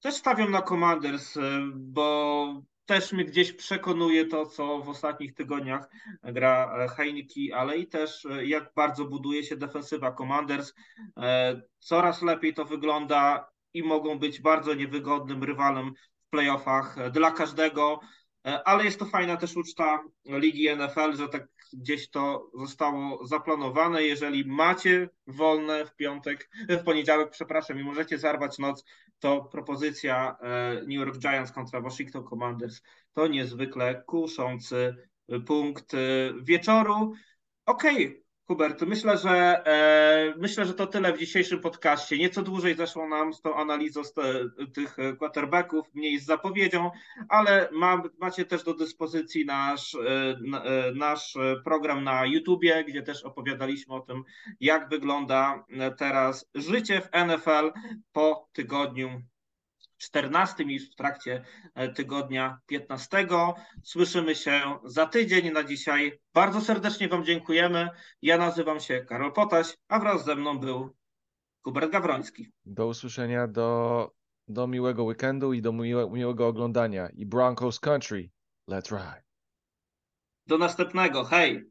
też stawiam na Commanders, y, bo też mnie gdzieś przekonuje to, co w ostatnich tygodniach gra e, Heineke, ale i też e, jak bardzo buduje się defensywa Commanders. E, coraz lepiej to wygląda i mogą być bardzo niewygodnym rywalem w playoffach dla każdego. E, ale jest to fajna też uczta Ligi NFL, że tak gdzieś to zostało zaplanowane. Jeżeli macie wolne w piątek, w poniedziałek, przepraszam, i możecie zarwać noc, to propozycja e, New York Giants kontra Washington Commanders to niezwykle kuszący punkt e, wieczoru. Okej, okay. Hubert, myślę, że e, myślę, że to tyle w dzisiejszym podcaście. Nieco dłużej zeszło nam z tą analizą z te, tych quarterbacków, mniej z zapowiedzią, ale ma, macie też do dyspozycji nasz, e, e nasz program na YouTubie, gdzie też opowiadaliśmy o tym, jak wygląda teraz życie w NFL po tygodniu 14 już w trakcie e, tygodnia 15. Słyszymy się za tydzień na dzisiaj. Bardzo serdecznie Wam dziękujemy. Ja nazywam się Karol Potaś, a wraz ze mną był Hubert Gawroński. Do usłyszenia, do, do miłego weekendu i do miłe, miłego oglądania. I Broncos Country, let's ride. Do następnego, hej!